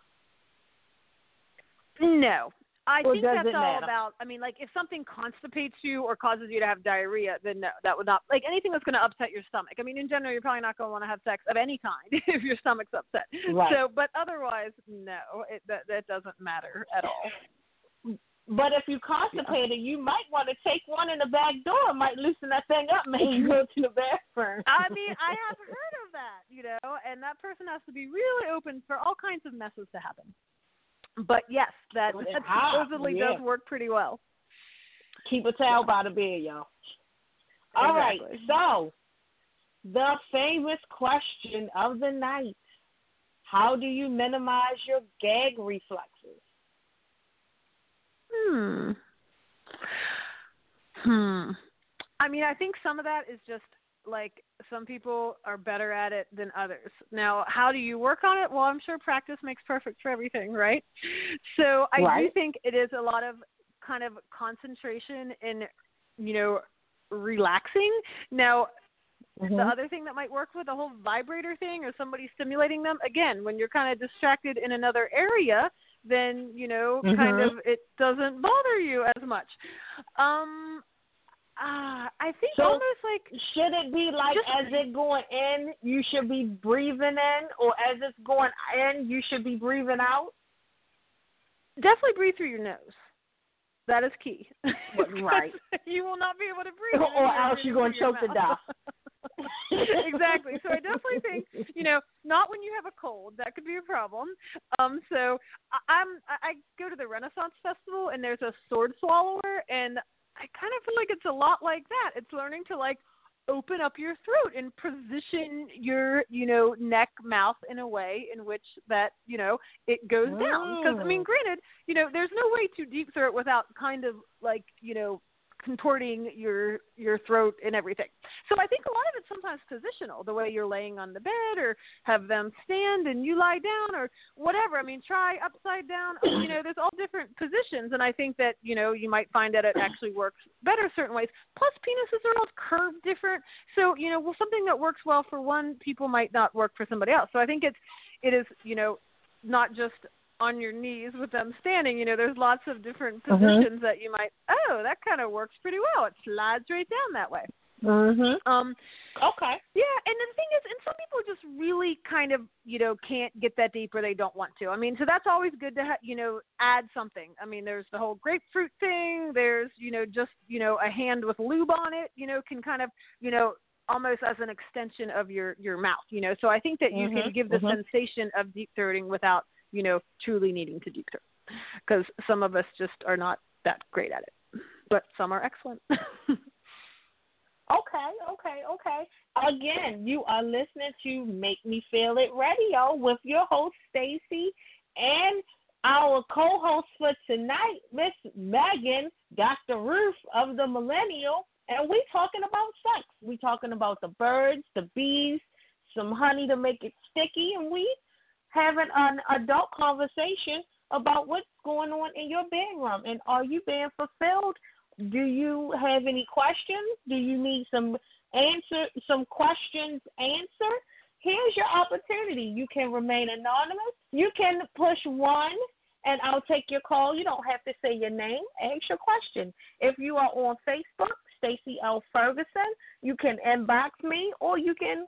No. I Or think that's all about. I mean, like if something constipates you or causes you to have diarrhea, then no, that would not like anything that's going to upset your stomach. I mean, in general, you're probably not going to want to have sex of any kind (laughs) if your stomach's upset. Right. So, but otherwise, no, it, that that doesn't matter at all. But if you constipated, you might want to take one in the back door. It might loosen that thing up, make you go to the bathroom. (laughs) I mean, I have heard of that, you know, and that person has to be really open for all kinds of messes to happen. But yes, that, that supposedly yeah. does work pretty well. Keep a towel by the bed, y'all. All right, Exactly. so the famous question of the night: How do you minimize your gag reflexes? Hmm. Hmm. I mean, I think some of that is just like some people are better at it than others. Now, how do you work on it? Well, I'm sure practice makes perfect for everything, right? So I do think it is a lot of kind of concentration and, you know, relaxing. Now, Mm-hmm. the other thing that might work with the whole vibrator thing or somebody stimulating them again when you're kind of distracted in another area then you know kind Mhm. of it doesn't bother you as much um uh, i think So- almost like Should it be like Just- as it going in, you should be breathing in, or as it's going in, you should be breathing out? definitely breathe through your nose that is key (laughs) Right. you will not be able to breathe Or- or you're else you're gonna choke to death. (laughs) exactly. So I definitely think you know not when you have a cold that could be a problem. Um, so I, I'm I go to the Renaissance Festival and there's a sword swallower and I kind of feel like it's a lot like that. It's learning to like open up your throat and position your you know neck mouth in a way in which that you know it goes down. Because i mean granted you know there's no way to deep throat without kind of like you know contorting your your throat and everything. So I think a lot of it's sometimes positional, the way you're laying on the bed or have them stand and you lie down or whatever. I mean, try upside down. (clears throat) You know, there's all different positions and I think that, you know, you might find that it actually works better certain ways. Plus penises are all curved different. So, you know, well something that works well for one people might not work for somebody else. So I think it's it is, you know, not just on your knees with them standing. You know, there's lots of different Mhm. positions that you might. Oh, that kind of works pretty well. It slides right down that way. Mhm. Um, Okay. yeah, and the thing is, and some people just really kind of, you know, can't get that deep or they don't want to. I mean, so that's always good to, ha- you know, add something. I mean, there's the whole grapefruit thing. There's, you know, just, you know, a hand with lube on it, you know, can kind of, you know, almost as an extension of your your mouth, you know. So I think that you can Mhm, give the mhm. sensation of deep throating without, you know, truly needing to deep throat, because some of us just are not that great at it, but some are excellent. (laughs) Okay, okay, okay. Again, you are listening to Make Me Feel It Radio with your host Stacy and our co-host for tonight, Miss Megan, Dr. Ruth of the Millennial, and we talking about sex. We talking about the birds, the bees, some honey to make it sticky, and we having an adult conversation about what's going on in your bedroom and are you being fulfilled do you have any questions? Do you need some answer some questions answered? Here's your opportunity. You can remain anonymous. You can push one and I'll take your call. You don't have to say your name. Ask your question. If you are on Facebook, Stacy L. Ferguson. You can inbox me or you can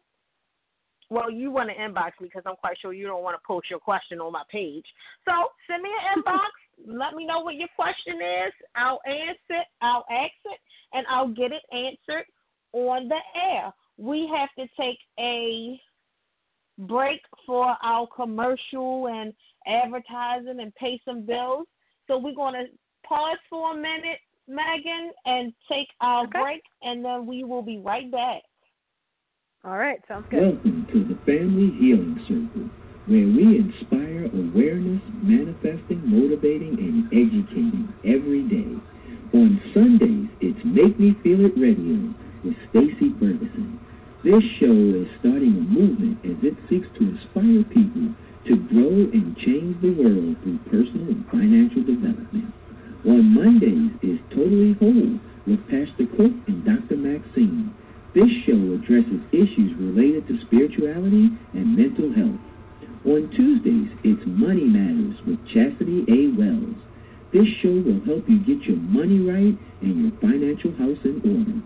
well, you want to inbox me because I'm quite sure you don't want to post your question on my page. So send me an inbox. Let me know what your question is. I'll answer. it. I'll ask it, and I'll get it answered on the air. We have to take a break for our commercial and advertising and pay some bills. So we're going to pause for a minute, Megan, and take our Okay. break, and then we will be right back. All right, sounds good. Welcome to the Family Healing Circle, where we inspire awareness, manifesting, motivating, and educating every day. On Sundays, it's Make Me Feel It Radio with Stacy Ferguson. This show is starting a movement as it seeks to inspire people to grow and change the world through personal and financial development. On Mondays is Totally Whole with Pastor Cook and Dr. Maxine. This show addresses issues related to spirituality and mental health. On Tuesdays, it's Money Matters with Chastity A. Wells. This show will help you get your money right and your financial house in order.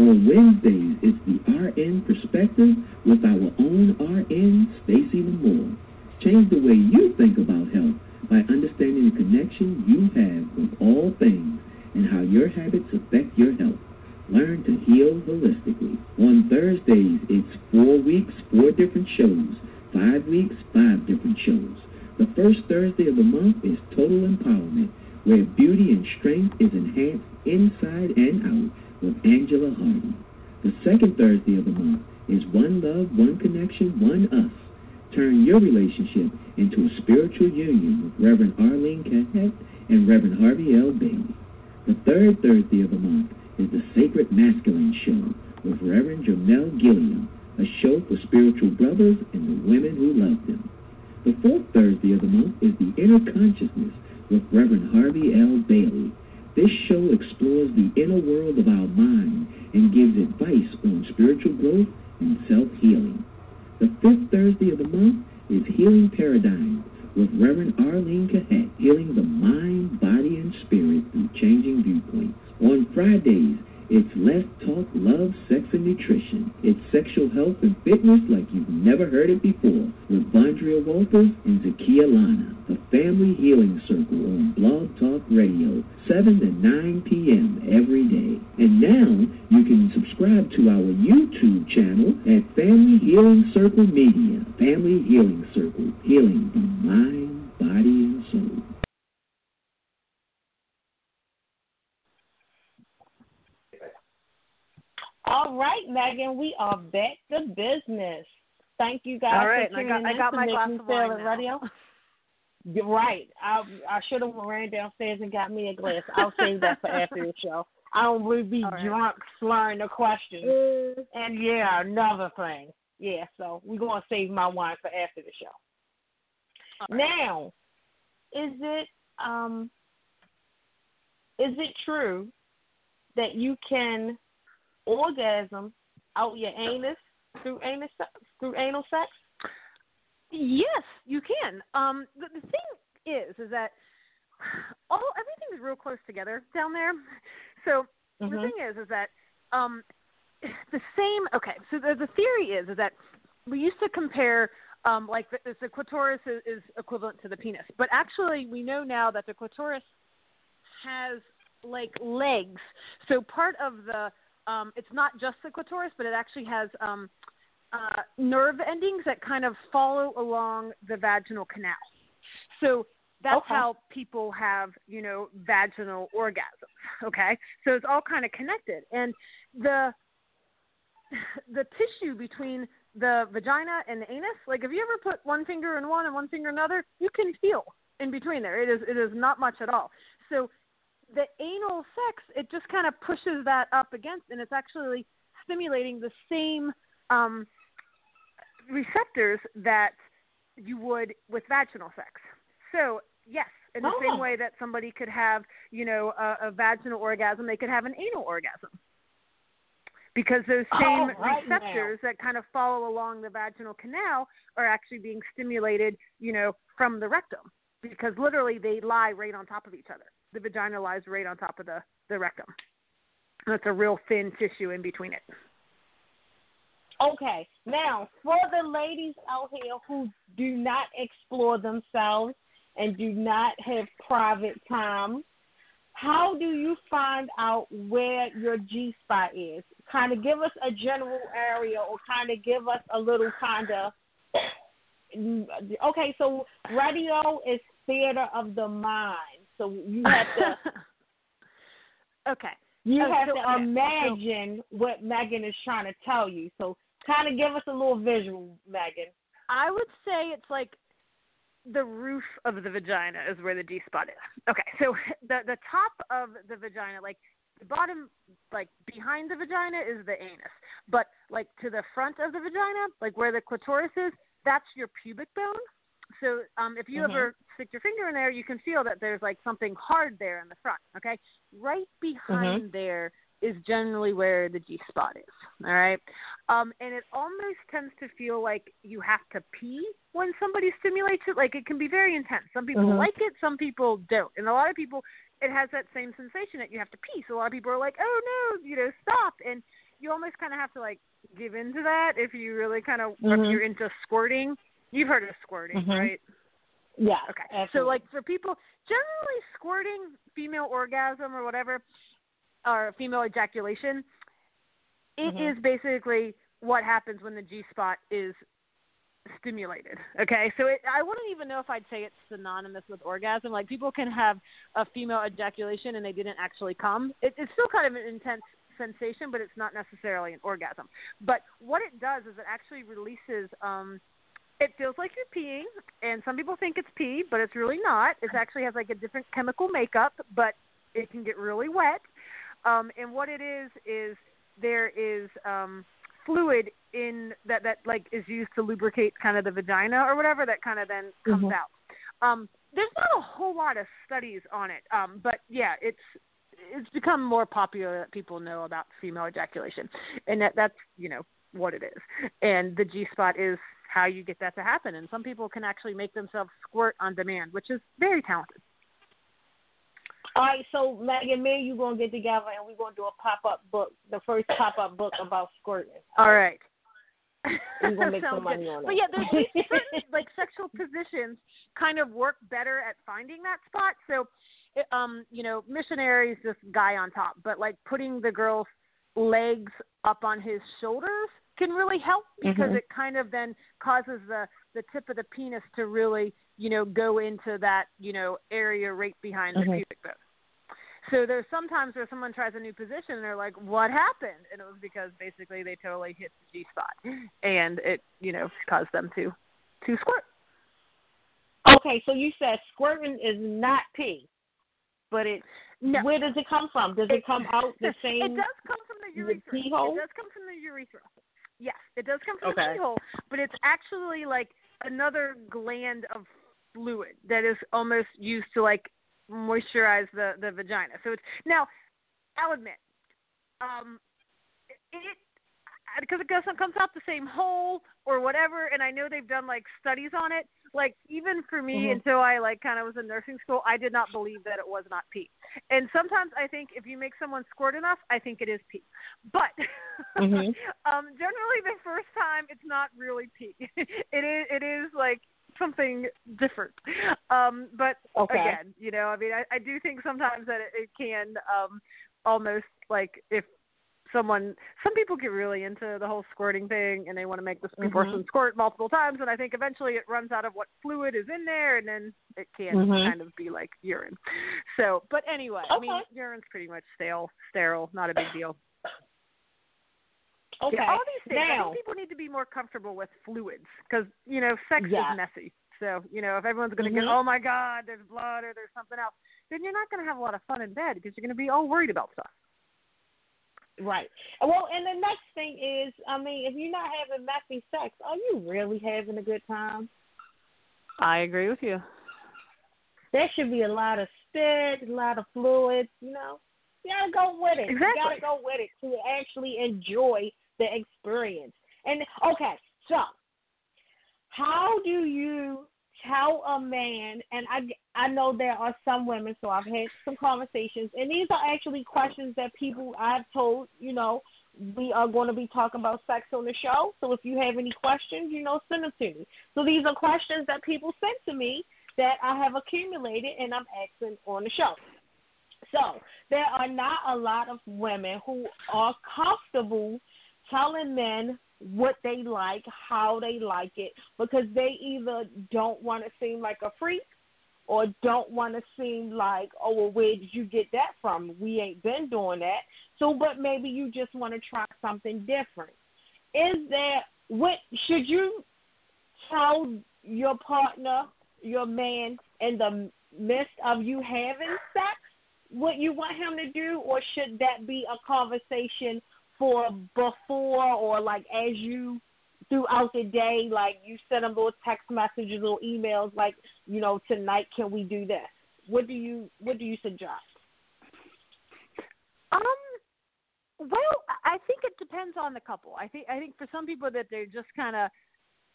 On Wednesdays, it's the RN Perspective with our own RN, Stacy Lamore. Change the way you think about health by understanding the connection you have with all things and how your habits affect your health. Learn to heal holistically. On Thursdays, it's four weeks, four different shows. Five weeks, five different shows. The first Thursday of the month is Total Empowerment, where beauty and strength is enhanced inside and out with Angela Hardy. The second Thursday of the month is One Love, One Connection, One Us. Turn your relationship into a spiritual union with Reverend Arlene Cahet and Reverend Harvey L. Bailey. The third Thursday of the month is the Sacred Masculine Show with Reverend Jamel Gilliam, a show for spiritual brothers and the women who love them. The fourth Thursday of the month is the Inner Consciousness with Reverend Harvey L. Bailey. This show explores the inner world of our mind and gives advice on spiritual growth and self-healing. The fifth Thursday of the month is Healing Paradigms with Reverend Arlene Cahet, healing the mind, body, and spirit through changing viewpoints. On Fridays, it's Let's Talk Love, Sex, and Nutrition. It's sexual health and fitness like you've never heard it before with Vondria Walters and Zakia Lana. The Family Healing Circle on Blog Talk Radio, 7 to 9 p.m. every day. And now you can subscribe to our YouTube channel at Family Healing Circle Media. Family Healing Circle, healing the mind, body, and soul. All right, Megan, we are back to business. Thank you guys All right, for tuning I got- I in got to my glass of wine. Radio. (laughs) You're right. I I should have ran downstairs and got me a glass. I'll save that for after the show. I don't really be (laughs) right. drunk slurring the questions. And yeah, another thing. Yeah, so we're gonna save my wine for after the show. Right. Now, is it um is it true that you can orgasm out your anus through anus through anal sex? Yes, you can. Um, the, the thing is, is that all everything's real close together down there. (laughs) So the Mhm. thing is, is that um, the same. Okay, so the, the theory is, is that we used to compare. Um, like the, the clitoris is, is equivalent to the penis, but actually we know now that the clitoris has like legs. So part of the um, it's not just the clitoris, but it actually has um, uh, nerve endings that kind of follow along the vaginal canal. So that's Okay. how people have, you know, vaginal orgasms. Okay, so it's all kind of connected, and the the tissue between the vagina and the anus, like if you ever put one finger in one and one finger in another, you can feel in between there. It is it is not much at all. So the anal sex, it just kind of pushes that up against, and it's actually stimulating the same um, receptors that you would with vaginal sex. So yes, in the Oh. same way that somebody could have, you know, a, a vaginal orgasm, they could have an anal orgasm. Because those Oh, same right now. receptors that kind of follow along the vaginal canal are actually being stimulated, you know, from the rectum. Because literally they lie right on top of each other. The vagina lies right on top of the, the rectum. That's a real thin tissue in between it. Okay, now for the ladies out here who do not explore themselves and do not have private time, how do you find out where your G spot is? Kind of give us a general area or kind of give us a little kind of. Okay, so radio is theater of the mind. So you have to. (laughs) okay. You Oh, have so- to okay, imagine what Megan is trying to tell you. So kind of give us a little visual, Megan. I would say it's like the roof of the vagina is where the G spot is. Okay, so (laughs) the the top of the vagina, like the bottom, like behind the vagina is the anus, but like to the front of the vagina, like where the clitoris is, that's your pubic bone. So um, if you Mhm. ever stick your finger in there, you can feel that there's like something hard there in the front. Okay, right behind there is generally where the G spot is. All right. Um, and it almost tends to feel like you have to pee when somebody stimulates it. Like it can be very intense. Some people Mhm. like it, some people don't. And a lot of people, it has that same sensation that you have to pee. So a lot of people are like, oh no, you know, stop. And you almost kind of have to like give into that if you really kind of, Mhm. if you're into squirting. You've heard of squirting, Mhm. right? Yeah. Okay. So like for people generally squirting female orgasm or whatever or female ejaculation, it is Mhm. basically what happens when the G spot is stimulated. Okay? So it I wouldn't even know if I'd say it's synonymous with orgasm. Like people can have a female ejaculation and they didn't actually come. It, it's still kind of an intense sensation, but it's not necessarily an orgasm. But what it does is it actually releases um it feels like you're peeing, and some people think it's pee, but it's really not. It actually has like a different chemical makeup, but it can get really wet. Um, and what it is is there is um, fluid in that that like is used to lubricate kind of the vagina or whatever that kind of then comes Mhm. out. Um, there's not a whole lot of studies on it, um, but yeah, it's it's become more popular that people know about female ejaculation, and that that's you know what it is. And the G spot is how you get that to happen. And some people can actually make themselves squirt on demand, which is very talented. All right, so Megan, me and you gonna get together and we're gonna do a pop up book, the first pop up book about squirting. All right. We're gonna make (laughs) some money good. on But yeah, there's (laughs) certain like sexual positions kind of work better at finding that spot. So, it, um, you know, missionary is this guy on top, but like putting the girl's legs up on his shoulders can really help because Mhm. it kind of then causes the the tip of the penis to really, you know, go into that, you know, area right behind the Mhm. pubic bone. So there's sometimes where someone tries a new position and they're like, "What happened?" And it was because basically they totally hit the G spot, and it you know caused them to to squirt. Okay, so you said squirting is not pee, but it. No, Where does it come from? Does it come out the (laughs) same? It does come from the the urethra. hole? It does come from the urethra. Yes, it does come from the Okay. pee hole, but it's actually like another gland of fluid that is almost used to like moisturize the the vagina. So it's now I'll admit, um, it because it goes comes out the same hole or whatever, and I know they've done like studies on it. Like even for me, Mhm. until I like kind of was in nursing school, I did not believe that it was not pee. And sometimes I think if you make someone squirt enough, I think it is pee. But Mhm. (laughs) um, generally, the first time it's not really pee. (laughs) it is it is like something different. Um, but Okay. again, you know, I mean, I, I do think sometimes that it, it can um, almost like if someone some people get really into the whole squirting thing and they want to make this Mhm. person squirt multiple times and I think eventually it runs out of what fluid is in there and then it can Mhm. kind of be like urine. So, but anyway, I mean urine's pretty much stale, sterile, not a big deal. Okay. Yeah, all these things. I think people need to be more comfortable with fluids because you know sex Yeah. is messy. So you know if everyone's going to Mhm. get oh my god there's blood or there's something else, then you're not going to have a lot of fun in bed because you're going to be all worried about stuff. Right. Well, and the next thing is, I mean, if you're not having messy sex, are you really having a good time? I agree with you. There should be a lot of spit, a lot of fluids, you know. You gotta go with it. You gotta go with it to actually enjoy the experience. And okay, so how do you tell a man, and I I know there are some women, so I've had some conversations, and these are actually questions that people I've told, you know, we are going to be talking about sex on the show. So if you have any questions, you know, send them to me. So these are questions that people sent to me that I have accumulated and I'm asking on the show. So there are not a lot of women who are comfortable telling men what they like, how they like it, because they either don't want to seem like a freak or don't want to seem like, oh, well, where did you get that from? We ain't been doing that. So, but maybe you just want to try something different. Is there, what, should you tell your partner, your man, in the midst of you having sex, what you want him to do, or should that be a conversation for before or like as you throughout the day, like you send them little text messages or emails, like you know tonight can we do this? What do you What do you suggest? Um. Well, I think it depends on the couple. I think I think for some people that they're just kind of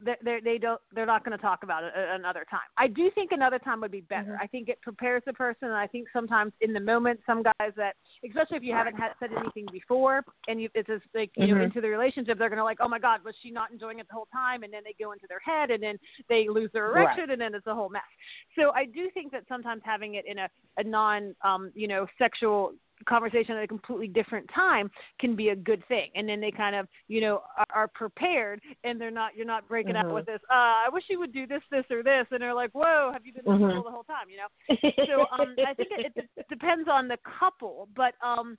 they they don't they're not going to talk about it another time. I do think another time would be better. Mm-hmm. I think it prepares the person, and I think sometimes in the moment, some guys that, especially if you haven't had said anything before, and you it's just like you Mm-hmm. know into the relationship, they're going to like, oh my god, was she not enjoying it the whole time? And then they go into their head, and then they lose their Right. erection, and then it's a whole mess. So I do think that sometimes having it in a a non um you know sexual conversation at a completely different time can be a good thing and then they kind of you know are, are prepared and they're not you're not breaking Mhm. out with this uh i wish you would do this this or this and they're like whoa have you been Mhm. miserable the whole time you know so um i think it, it (laughs) depends on the couple but um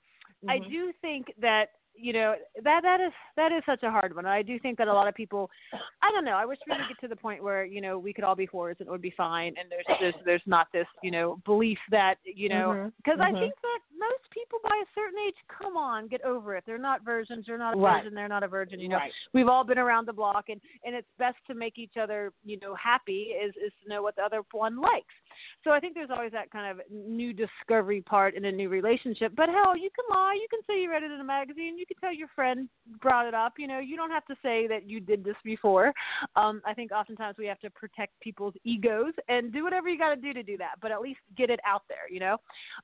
I Mhm. do think that you know that that is that is such a hard one. I do think that a lot of people, I don't know. I wish we could get to the point where you know we could all be whores and it would be fine, and there's there's there's not this you know belief that you know because Mhm. I think that most people by a certain age, come on, get over it. They're not virgins. You're not a Right. virgin. They're not a virgin. You know, Right. we've all been around the block, and and it's best to make each other you know happy is is to know what the other one likes. So I think there's always that kind of new discovery part in a new relationship. But hell, you can lie. You can say you read it in a magazine. You can tell your friend brought it up. You know, you don't have to say that you did this before. Um, I think oftentimes we have to protect people's egos and do whatever you got to do to do that. But at least get it out there. You know,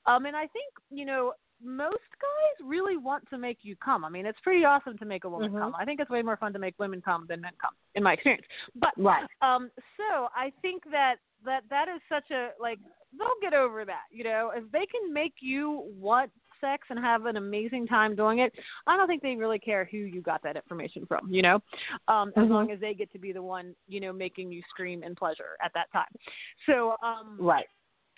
um, and I think you know most guys really want to make you come. I mean, it's pretty awesome to make a woman Mhm. come. I think it's way more fun to make women come than men come, in my experience. But Right. um, so I think that that that is such a like they'll get over that. You know, if they can make you want sex and have an amazing time doing it, I don't think they really care who you got that information from. You know, um, as Mhm. long as they get to be the one you know making you scream in pleasure at that time. So um, Right.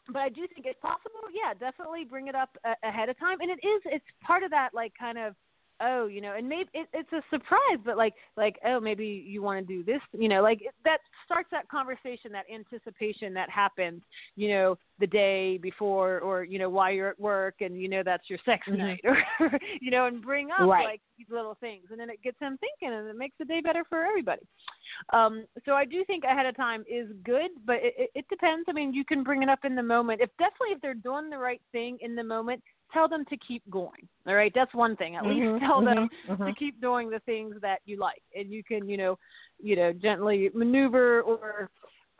But I do think it's possible. Yeah, definitely bring it up a- ahead of time, and it is. It's part of that, like kind of. Oh, you know, and maybe it, it's a surprise, but like, like, oh, maybe you want to do this, you know, like it, that starts that conversation, that anticipation that happens, you know, the day before, or you know, while you're at work, and you know that's your sex Mhm. night, (laughs) or you know, and bring up Right. like these little things, and then it gets them thinking, and it makes the day better for everybody. Um, so I do think ahead of time is good, but it, it, it depends. I mean, you can bring it up in the moment. If definitely if they're doing the right thing in the moment, tell them to keep going. All right, that's one thing. At Mhm, least tell them mhm, mhm. to keep doing the things that you like, and you can, you know, you know, gently maneuver or,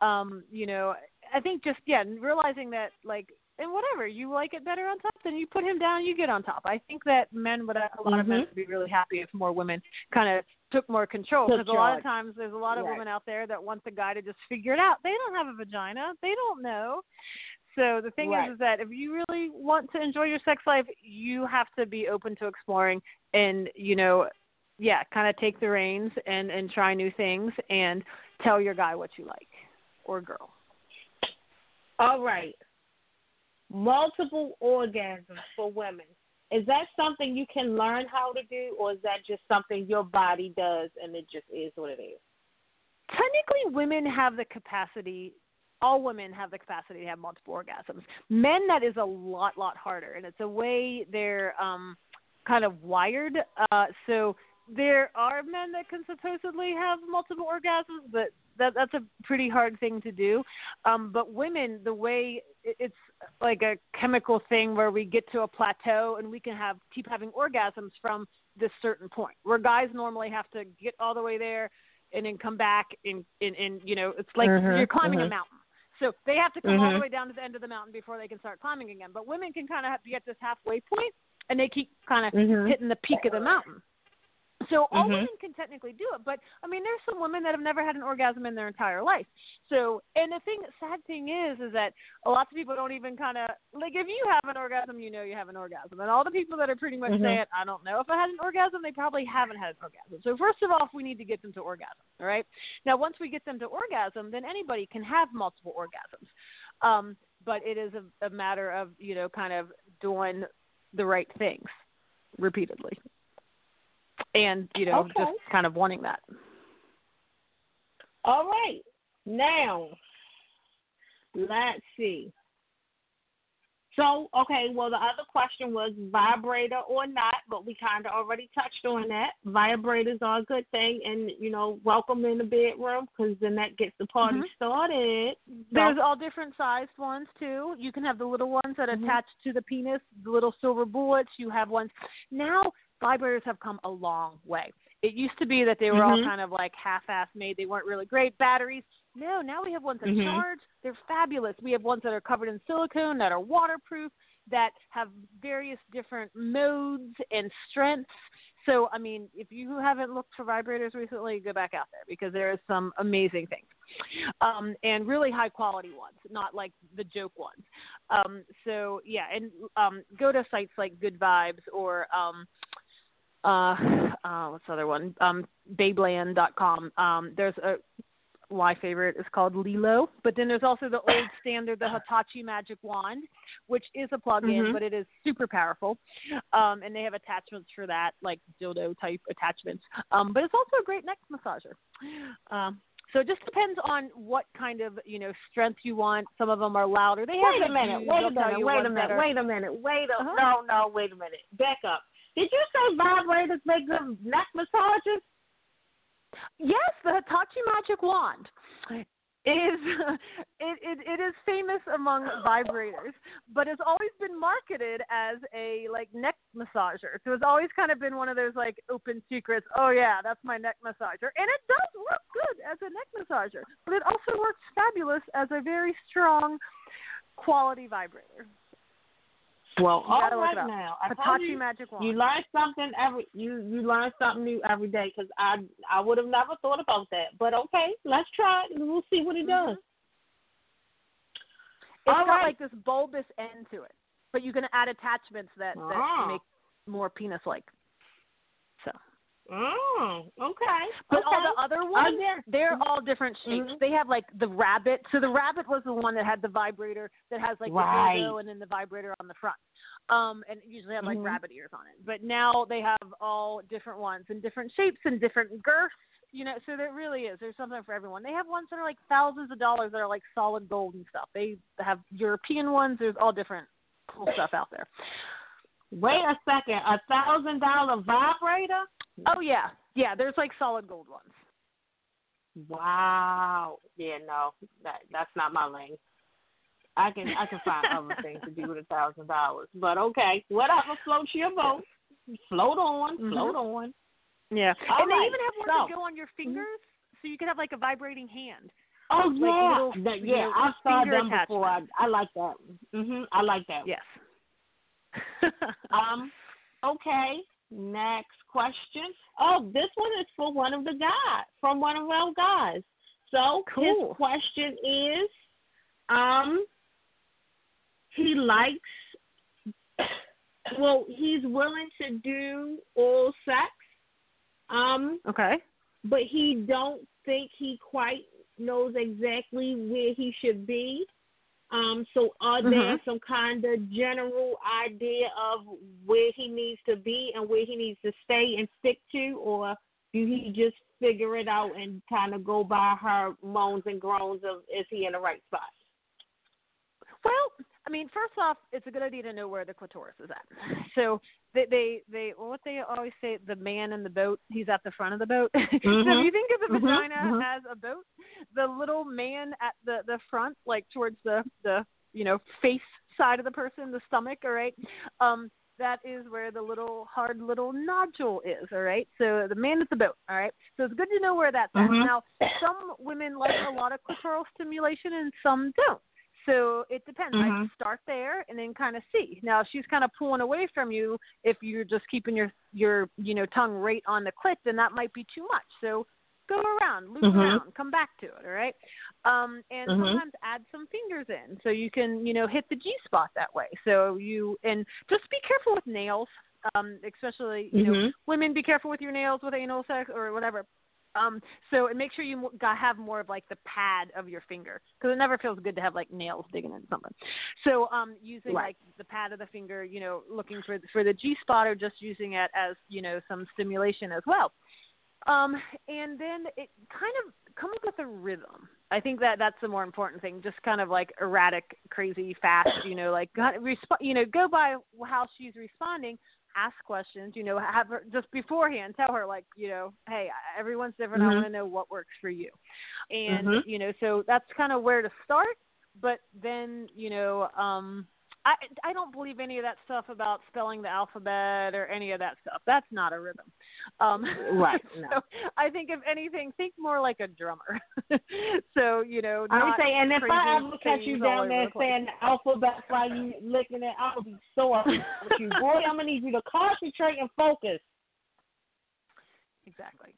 um, you know, I think just yeah, realizing that like. And whatever you like it better on top, then you put him down. You get on top. I think that men would a lot of men Mhm. would be really happy if more women kind of took more control because a lot of times there's a lot of Right. women out there that want the guy to just figure it out. They don't have a vagina. They don't know. So the thing Right. is, is that if you really want to enjoy your sex life, you have to be open to exploring and you know, yeah, kind of take the reins and and try new things and tell your guy what you like or girl. All right. Multiple orgasms for women. Is that something you can learn how to do, or is that just something your body does and it just is what it is? technically women have the capacity all women have the capacity to have multiple orgasms. Men that is a lot lot harder and it's a way they're um kind of wired. Uh so there are men that can supposedly have multiple orgasms but that that's a pretty hard thing to do. Um but women the way it- it's like a chemical thing where we get to a plateau and we can have keep having orgasms from this certain point where guys normally have to get all the way there and then come back and and, and you know it's like Mhm, you're climbing a mhm. mountain So they have to come all the Mhm. way down to the end of the mountain before they can start climbing again. But women can kind of get this halfway point, and they keep kind of Mhm. hitting the peak of the mountain. So all Mhm. women can technically do it, but I mean, there's some women that have never had an orgasm in their entire life. So, and the thing, sad thing is, is that a lot of people don't even kind of like if you have an orgasm, you know you have an orgasm, and all the people that are pretty much Mhm. saying, I don't know if I had an orgasm, they probably haven't had an orgasm. So first of all, we need to get them to orgasm. All right. Now, once we get them to orgasm, then anybody can have multiple orgasms. Um, but it is a, a matter of you know kind of doing the right things repeatedly and you know Okay. just kind of wanting that All right. Now, let's see. So, okay, well, the other question was vibrator or not, but we kind of already touched on that. Vibrators are a good thing, and, you know, welcome in the bedroom because then that gets the party Mhm. started. there's all different sized ones too you can have the little ones that Mhm. attach to the penis the little silver bullets you have ones now vibrators have come a long way it used to be that they were all Mhm. kind of like half-ass made they weren't really great batteries no now we have ones that Mhm. charge they're fabulous we have ones that are covered in silicone that are waterproof that have various different modes and strengths so i mean if you haven't looked for vibrators recently go back out there because there is some amazing things um, and really high quality ones, not like the joke ones. Um, so yeah, and um, go to sites like Good Vibes or um, uh, (sighs) uh, what's the other one? Um, Babeland.com. Um, there's a my favorite is called LELO, but then there's also the old (laughs) standard, the Hitachi Magic Wand, which is a plug-in, Mhm. but it is super powerful. Um, and they have attachments for that, like dildo type attachments. Um, but it's also a great neck massager. Um, so it just depends on what kind of you know strength you want. Some of them are louder. They have Wait a minute, wait a they'll tell minute, wait a minute, are- wait a minute, wait a Uh-huh. no, no, wait a minute. Back up. Did you say vibrators make good neck massages? Yes, the Hitachi Magic Wand is (laughs) it, it it is famous among vibrators, but it's always been marketed as a like neck massager. So it's always kind of been one of those like open secrets. Oh yeah, that's my neck massager, and it does work good as a neck massager, but it also works fabulous as a very strong quality vibrator. Well, You all gotta look it right now. I told Hitachi you, Magic Wand. you learn something every you you learn something new every day because I I would have never thought about that. But okay, let's try it and we'll see what it does. It's All got right. like this bulbous end to it, but you can add attachments that that Ah. make more penis-like. So, Mm, okay. but okay. all the other ones, Again. they're all different shapes. Mhm. They have like the rabbit. So the rabbit was the one that had the vibrator that has like Right. the dildo and then the vibrator on the front. Um, and it usually have like Mhm. rabbit ears on it. But now they have all different ones in different shapes and different girths. You know, so there really is. There's something for everyone. They have ones that are like thousands of dollars that are like solid gold and stuff. They have European ones. There's all different cool stuff out there. Wait a second. A thousand dollar vibrator? Oh yeah, yeah. There's like solid gold ones. Wow. Yeah, no, that that's not my lane. I can I can find other (laughs) things to do with a thousand dollars. But okay, whatever floats your boat. Float on, Mhm. float on. Yeah, All and they even have ones so- that go on your fingers, so you can have like a vibrating hand. Oh Like yeah, little, That- you yeah. know, I saw them before. I. I like that. Mhm. I like that. Yes. (laughs) Um. Okay. Next question. Oh, this one is for one of the guys, from one of our guys. So Cool. his question is, um, he likes. (coughs) Well, he's willing to do all sex. Um, okay. but he don't think he quite knows exactly where he should be. Um, so are there Mhm. some kind of general idea of where he needs to be and where he needs to stay and stick to, or do he just figure it out and kind of go by her moans and groans of is he in the right spot? Well, I mean, first off, it's a good idea to know where the clitoris is at. (laughs) So they they they what they always say, the man in the boat, he's at the front of the boat. (laughs) so if Mhm. you think of the Mhm, vagina mhm. as a boat, the little man at the the front, like towards the the you know face side of the person, the stomach, all right. Um, that is where the little hard little nodule is. All right. So the man at the boat. All right. So it's good to know where that's Mhm. at. Now, some women like a lot of clitoral stimulation and some don't. So it depends. I Mhm. start there and then kind of see. Now if she's kind of pulling away from you. If you're just keeping your your you know tongue right on the clit, then that might be too much. So go around, loop Mhm. around, come back to it. All right. Um, and Mhm. sometimes add some fingers in so you can you know hit the G spot that way. So you and just be careful with nails. Um, especially you know Mhm. women be careful with your nails with anal sex or whatever. Um, so and make sure you got have more of like the pad of your finger because it never feels good to have like nails digging into something. So um, using Right. like the pad of the finger, you know, looking for for the G spot or just using it as you know some stimulation as well. Um, and then it kind of come up with a rhythm. I think that that's the more important thing. Just kind of like erratic, crazy, fast. You know, like resp- You know, go by how she's responding. Ask questions. You know, have her just beforehand. Tell her like, you know, hey, everyone's different. I Mhm. want to know what works for you. And Mhm. you know, so that's kind of where to start. But then, you know, um, I I don't believe any of that stuff about spelling the alphabet or any of that stuff. That's not a rhythm. Um, (laughs) Right, so no. I think if anything, think more like a drummer. (laughs) so you know, I would say, and if I ever catch you down there the saying the alphabet while you licking it, I'll be sore (laughs) with you. Boy, I'm gonna need you to concentrate and focus. Exactly.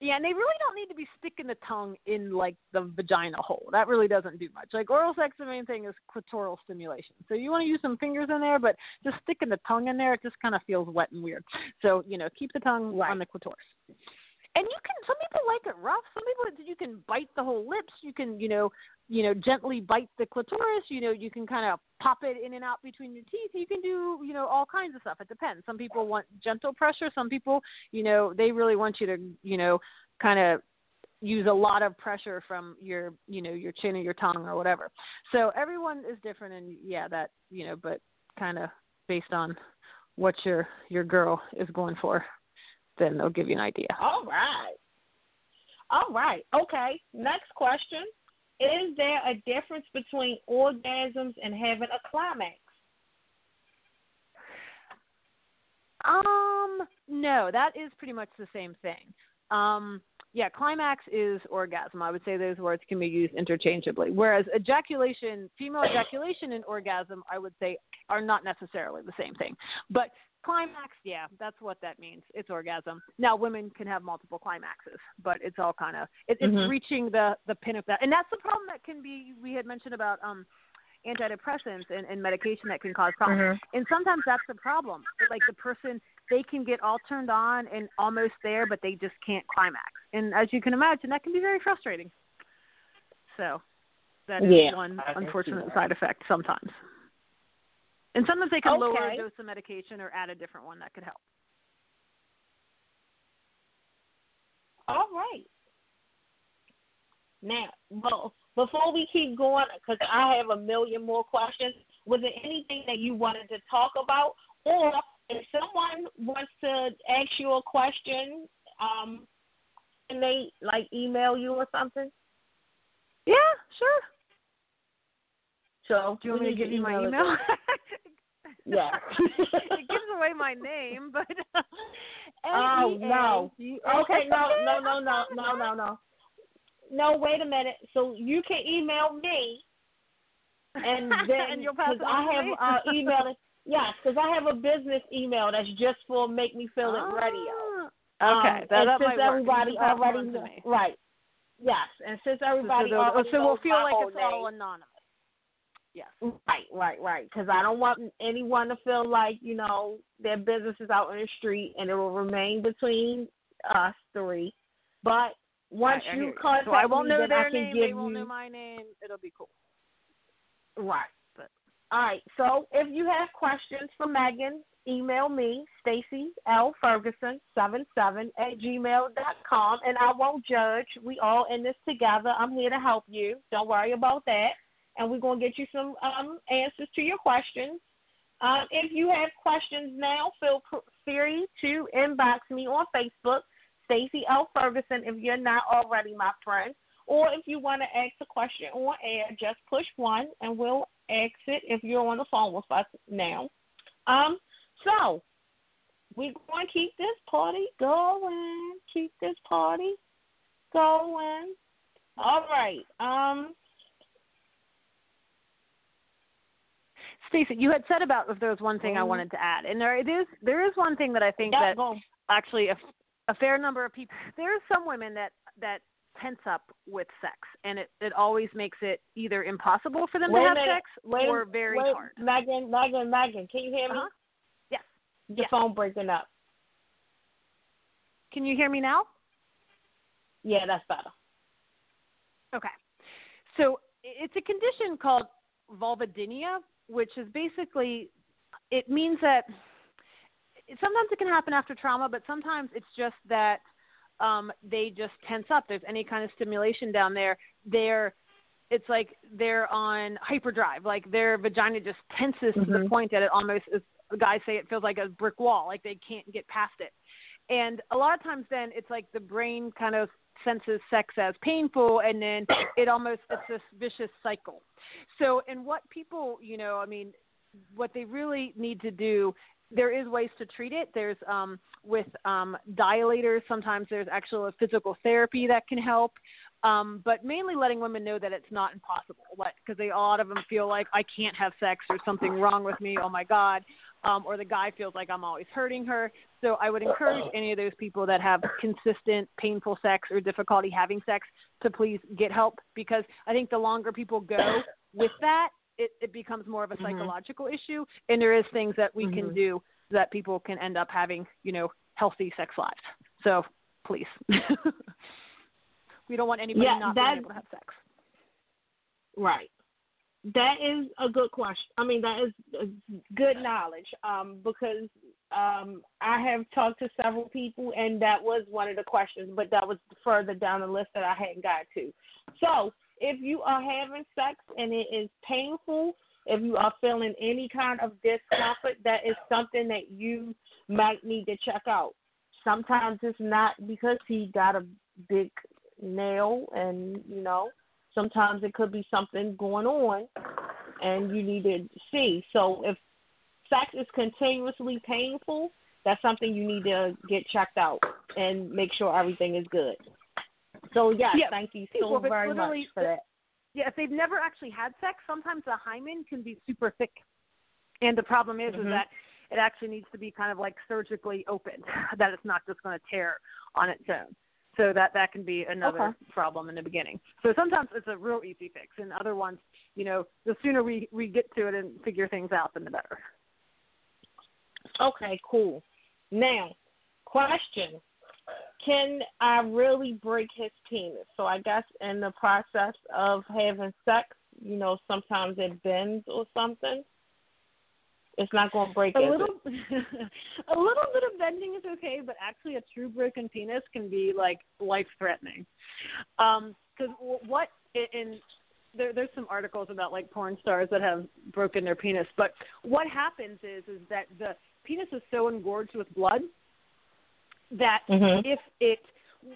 Yeah, and they really don't need to be sticking the tongue in like the vagina hole. That really doesn't do much. Like oral sex, the main thing is clitoral stimulation. So you want to use some fingers in there, but just sticking the tongue in there, it just kind of feels wet and weird. So you know, keep the tongue Right. on the clitoris. And you can. Some people like it rough. Some people you can bite the whole lips. You can, you know, you know, gently bite the clitoris. You know, you can kind of pop it in and out between your teeth. You can do, you know, all kinds of stuff. It depends. Some people want gentle pressure. Some people, you know, they really want you to, you know, kind of use a lot of pressure from your, you know, your chin or your tongue or whatever. So everyone is different, and yeah, that, you know, but kind of based on what your your girl is going for, then they'll give you an idea. All right. All right. Okay. Next question. Is there a difference between orgasms and having a climax? Um, no, that is pretty much the same thing. Um, yeah, climax is orgasm. I would say those words can be used interchangeably. Whereas ejaculation, female ejaculation and orgasm, I would say are not necessarily the same thing. But climax, yeah, that's what that means. It's orgasm. Now, women can have multiple climaxes, but it's all kind of it, it's Mhm. reaching the the pin of that, and that's the problem that can be. We had mentioned about um antidepressants and, and medication that can cause problems. And sometimes that's the problem. Like the person, they can get all turned on and almost there, but they just can't climax. And as you can imagine, that can be very frustrating. So that is Yeah, one I unfortunate side effect sometimes. And sometimes they can lower a dose of medication or add a different one that could help. All right. Now, well, before we keep going, because I have a million more questions, was there anything that you wanted to talk about? Or if someone wants to ask you a question, um, can they like email you or something? Yeah, sure. So Do you want me to give you my email? (laughs) Yeah. (laughs) it gives away my name, but Oh, no. Okay, no, no, no, no, no, no, no. No, wait a minute. So you can email me, and (laughs) then pass I have uh, email. Yes, because I have a business email that's just for Make Me Feel It Radio. Ah, Okay, Um, that, and that since everybody You can pass it already on to know, me. right? Yes, and since So, everybody so, already so we'll knows feel like it's all anonymous. Yes. Right, right, right. Because I don't want anyone to feel like you know their business is out in the street, and it will remain between us three. But once I, I you contact so I won't me, know then their I can name. give They won't you know my name. It'll be cool. right. All right. So if you have questions for Megan, email me Stacy L Ferguson seven seven at gmail dot com, and I won't judge. We all in this together. I'm here to help you. Don't worry about that. And we're gonna get you some um, answers to your questions. Um, if you have questions now, feel free to inbox me on Facebook, Stacy L Ferguson, if you're not already my friend. Or if you want to ask a question on air, just push one, and we'll exit if you're on the phone with us now. Um, so we're going to keep this party going. Keep this party going. All right. Um, Stacy, you had said about if there was one thing I Mhm. wanted to add, and there it is. There is one thing that I think yeah, that go. actually a, a fair number of people. There are some women that that tense up with sex, and it it always makes it either impossible for them Wait to have minute. sex Wait, or very wait, hard. Megan, Megan, Megan, can you hear me? Uh-huh. Yes. Your yes. phone breaking up. Can you hear me now? Yeah, that's better. Okay. So it's a condition called vulvodynia, which is basically it means that sometimes it can happen after trauma, but sometimes it's just that um, they just tense up. There's any kind of stimulation down there. They're it's like they're on hyperdrive. Like their vagina just tenses to the Mhm. point that it almost, as the guys say, it feels like a brick wall. Like they can't get past it. And a lot of times, then it's like the brain kind of senses sex as painful, and then it almost it's this vicious cycle. So, and what people, you know, I mean, what they really need to do there is ways to treat it. There's um, with um, dilators. Sometimes there's actual physical therapy that can help. Um, but mainly letting women know that it's not impossible, because a lot of them feel like I can't have sex or something wrong with me. Oh my God, um, or the guy feels like I'm always hurting her. So I would encourage any of those people that have consistent painful sex or difficulty having sex to please get help, because I think the longer people go with that, it, it becomes more of a Mhm. psychological issue, and there is things that we can Mhm. do that people can end up having, you know, healthy sex lives. So please, (laughs) we don't want anybody Yeah, not being able to have sex. Right. That is a good question. I mean, that is good knowledge um, because um, I have talked to several people, and that was one of the questions, but that was further down the list that I hadn't got to. So, if you are having sex and it is painful, if you are feeling any kind of discomfort, that is something that you might need to check out. Sometimes it's not because he got a big nail, and you know, sometimes it could be something going on and you need to see. So if sex is continuously painful, that's something you need to get checked out and make sure everything is good. So yes, Yeah, thank you so very much for that. Yeah, if they've never actually had sex, sometimes the hymen can be super thick, and the problem is, Mhm. is that it actually needs to be kind of like surgically opened, (laughs) that it's not just going to tear on its own. So that that can be another Okay. problem in the beginning. So sometimes it's a real easy fix, and other ones, you know, the sooner we we get to it and figure things out, then the better. Okay, cool. Now, question. Can I really break his penis? So I guess in the process of having sex, you know, sometimes it bends or something. It's not going to break A little, (laughs) a little bit of bending is okay, but actually, a true broken penis can be like life threatening. Um, because what in there, there's some articles about like porn stars that have broken their penis, but what happens is is that the penis is so engorged with blood that Mhm. if it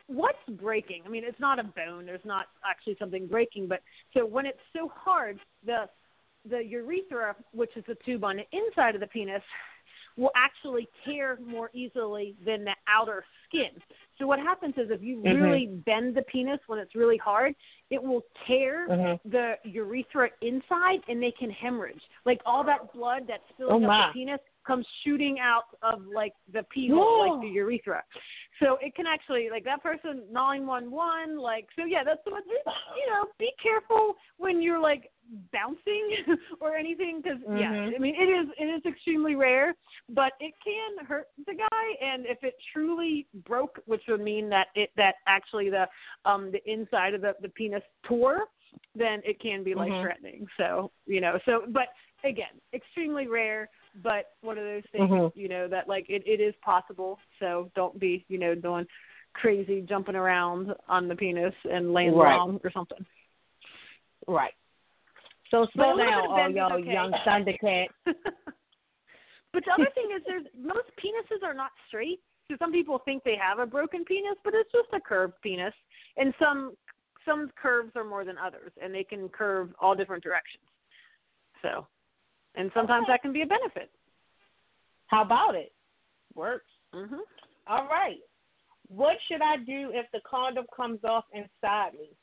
what's breaking i mean it's not a bone there's not actually something breaking but so when it's so hard the the urethra which is the tube on the inside of the penis will actually tear more easily than the outer skin so what happens is if you Mhm. really bend the penis when it's really hard it will tear Mhm. the urethra inside and they can hemorrhage like all that blood that's filling Oh, up my. the penis comes shooting out of like the pee hole like the urethra so it can actually like that person nine one one like so yeah that's what you know be careful when you're like bouncing (laughs) or anything because yeah Mhm. i mean it is it is extremely rare but it can hurt the guy and if it truly broke which would mean that it that actually the um the inside of the the penis tore then it can be Mhm. life threatening so you know so but again extremely rare but one of those things Mhm. you know that like it, it is possible so don't be you know doing crazy jumping around on the penis and laying Right. wrong or something Right. So slow down, all y'all okay. young Thundercats. (laughs) but the other thing is there's most penises are not straight so some people think they have a broken penis but it's just a curved penis and some some curves are more than others and they can curve all different directions So, and sometimes that can be a benefit. How about it? Works. Mhm. All right. What should I do if the condom comes off inside me?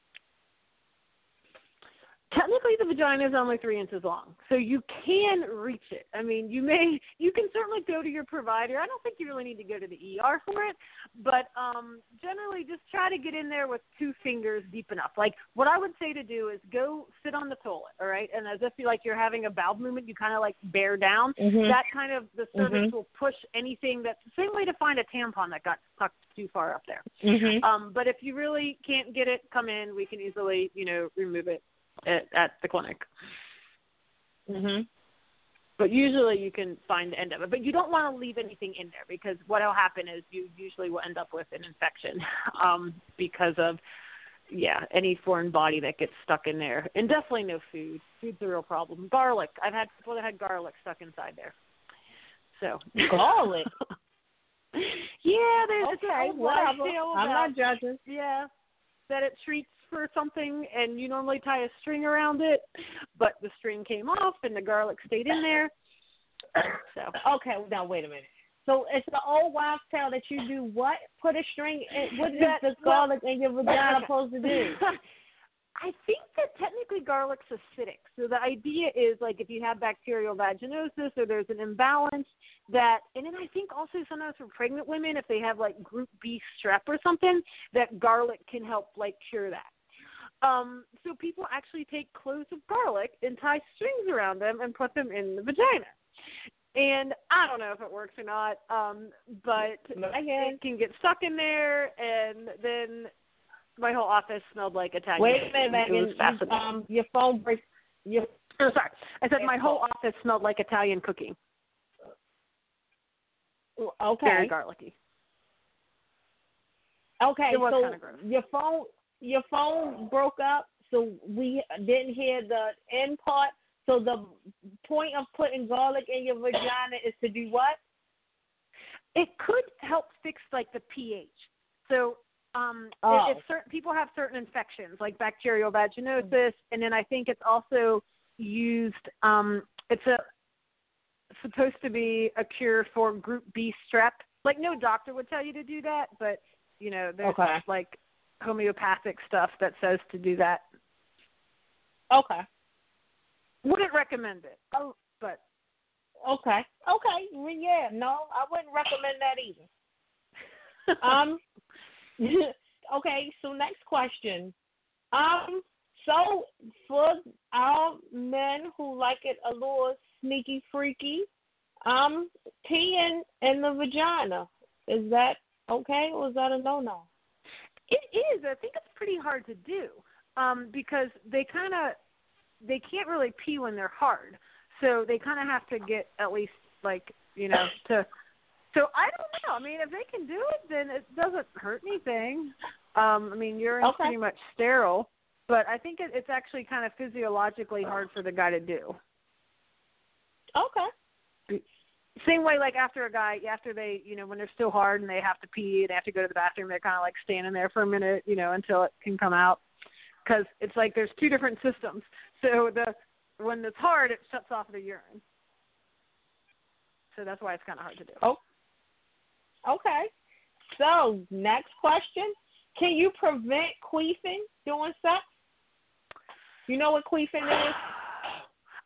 Technically, the vagina is only three inches long, so you can reach it. I mean, you may, you can certainly go to your provider. I don't think you really need to go to the ER for it, but um, generally, just try to get in there with two fingers deep enough. Like what I would say to do is go sit on the toilet, all right, and as if you like you're having a bowel movement, you kind of like bear down. Mhm. That kind of the cervix Mhm. will push anything. That's the same way to find a tampon that got stuck too far up there. Mhm. Um, but if you really can't get it, come in. We can easily, you know, remove it at, at the clinic. Mhm. But usually you can find the end of it. But you don't want to leave anything in there because what will happen is you usually will end up with an infection (laughs) um, because of, yeah, any foreign body that gets stuck in there. And definitely no food. Food's a real problem. Garlic. I've had people that had garlic stuck inside there. So Garlic. (laughs) yeah, there's Okay, whatever. I'm not judging. yeah that it treats for something and you normally tie a string around it but the string came off and the garlic stayed in there so Okay, now wait a minute. So it's the old wives' tale that you do what? Put a string. In, what is That- the garlic in your vagina (laughs) supposed to do? I think that technically garlic's acidic. So the idea is like if you have bacterial vaginosis or there's an imbalance that and then I think also sometimes for pregnant women if they have like group B strep or something, that garlic can help like cure that. Um, so people actually take cloves of garlic and tie strings around them and put them in the vagina. And I don't know if it works or not, um, but Megan. it can get stuck in there and then my whole office smelled like Italian. Wait a minute, cooking. It Megan. was. Um, your phone breaks. Your oh, sorry. I said my whole office smelled like Italian cooking. okay. Very garlicky. Okay, It was so kinda gross. your phone your phone broke up, so we didn't hear the end part. So the point of putting garlic in your vagina is to do what? It could help fix like the pH. So um Oh. if, if certain people have certain infections like bacterial vaginosis and then I think it's also used um it's a supposed to be a cure for group B strep. Like no doctor would tell you to do that, but you know, there's Okay. like homeopathic stuff that says to do that. Okay. Wouldn't recommend it. Oh, but Okay. Okay. Well, yeah. No, I wouldn't recommend that either. um. (laughs) okay. So next question. Um. So for our men who like it a little sneaky freaky, um, peeing in the vagina is that okay or is that a no no? It is. I think it's pretty hard to do um, because they kind of they can't really pee when they're hard, so they kind of have to get at least like you know (laughs) to. So I don't know. I mean, if they can do it, then it doesn't hurt anything. Um, I mean, urine's Okay. pretty much sterile, but I think it, it's actually kind of physiologically hard for the guy to do. Okay. Same way, like after a guy, after they, you know, when they're still hard and they have to pee, they have to go to the bathroom. They're kind of like standing there for a minute, you know, until it can come out, because it's like there's two different systems. So the when it's hard, it shuts off the urine. So that's why it's kind of hard to do. Oh. Okay. So next question: Can you prevent queefing during sex? You know what queefing is?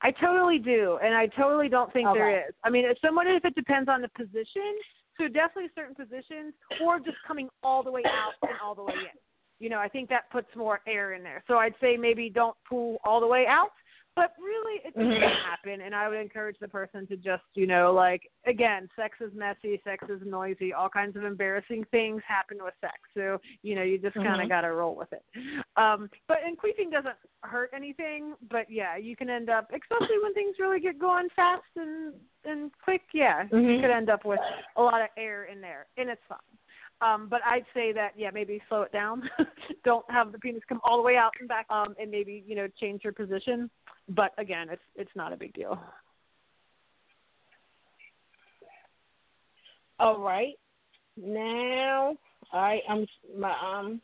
I totally do, and I totally don't think Okay. there is. I mean, if someone if it depends on the position, so definitely certain positions, or just coming all the way out and all the way in. You know, I think that puts more air in there. So I'd say maybe don't pull all the way out, but really it doesn't Mhm. happen. And I would encourage the person to just, you know, like again, sex is messy, sex is noisy, all kinds of embarrassing things happen with sex. So you know, you just kind of Mhm. got to roll with it. Um, but and queefing doesn't hurt anything, but yeah, you can end up, especially when things really get going fast and and quick. Yeah, you Mhm. could end up with a lot of air in there, and it's fine. Um, but I'd say that yeah, maybe slow it down. (laughs) Don't have the penis come all the way out and back, um, and maybe you know change your position. But again, it's it's not a big deal. All right. Now, I I'm my um.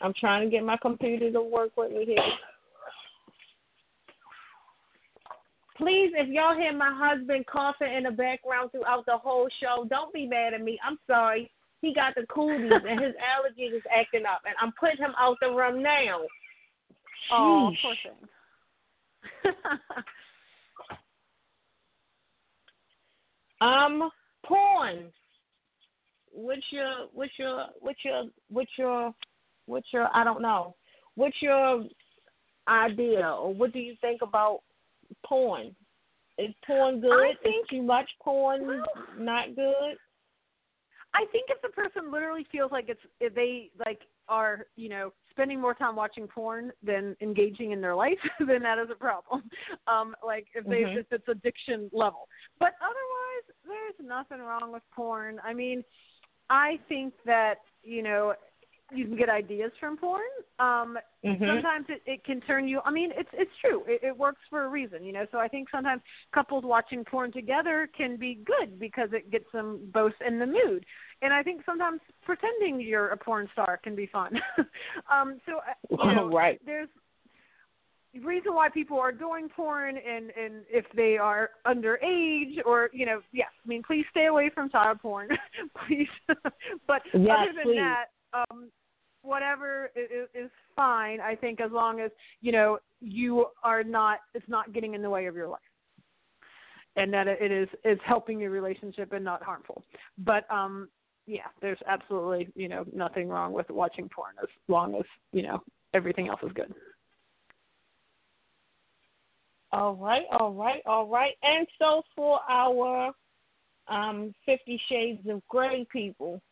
I'm trying to get my computer to work with me here. Please, if y'all hear my husband coughing in the background throughout the whole show, don't be mad at me. I'm sorry. He got the cooties and his (laughs) allergies is acting up, and I'm putting him out the room now. Oh, poor thing. (laughs) Um, porn. What's your what's your what's your what's your what's your I don't know. What's your idea or what do you think about porn? Is porn good? I think- Is too much porn Well- (gasps) not good? I think if the person literally feels like it's if they like are you know spending more time watching porn than engaging in their life, (laughs) then that is a problem. Um, like if they Mhm. if it's addiction level, but otherwise there's nothing wrong with porn. I mean, I think that you know you can get ideas from porn. Um, Mm-hmm. sometimes it, it can turn you i mean it's it's true it, it works for a reason you know so i think sometimes couples watching porn together can be good because it gets them both in the mood and i think sometimes pretending you're a porn star can be fun (laughs) um so uh, you (laughs) know right. there's reason why people are doing porn and and if they are underage or you know yes i mean please stay away from child porn (laughs) please but Yes, other than please. that um whatever is, is fine i think as long as you know you are not it's not getting in the way of your life. And that it is is helping your relationship and not harmful. But um yeah there's absolutely you know nothing wrong with watching porn as long as you know everything else is good. All right, all right, all right. And so for our um Fifty Shades of Grey people,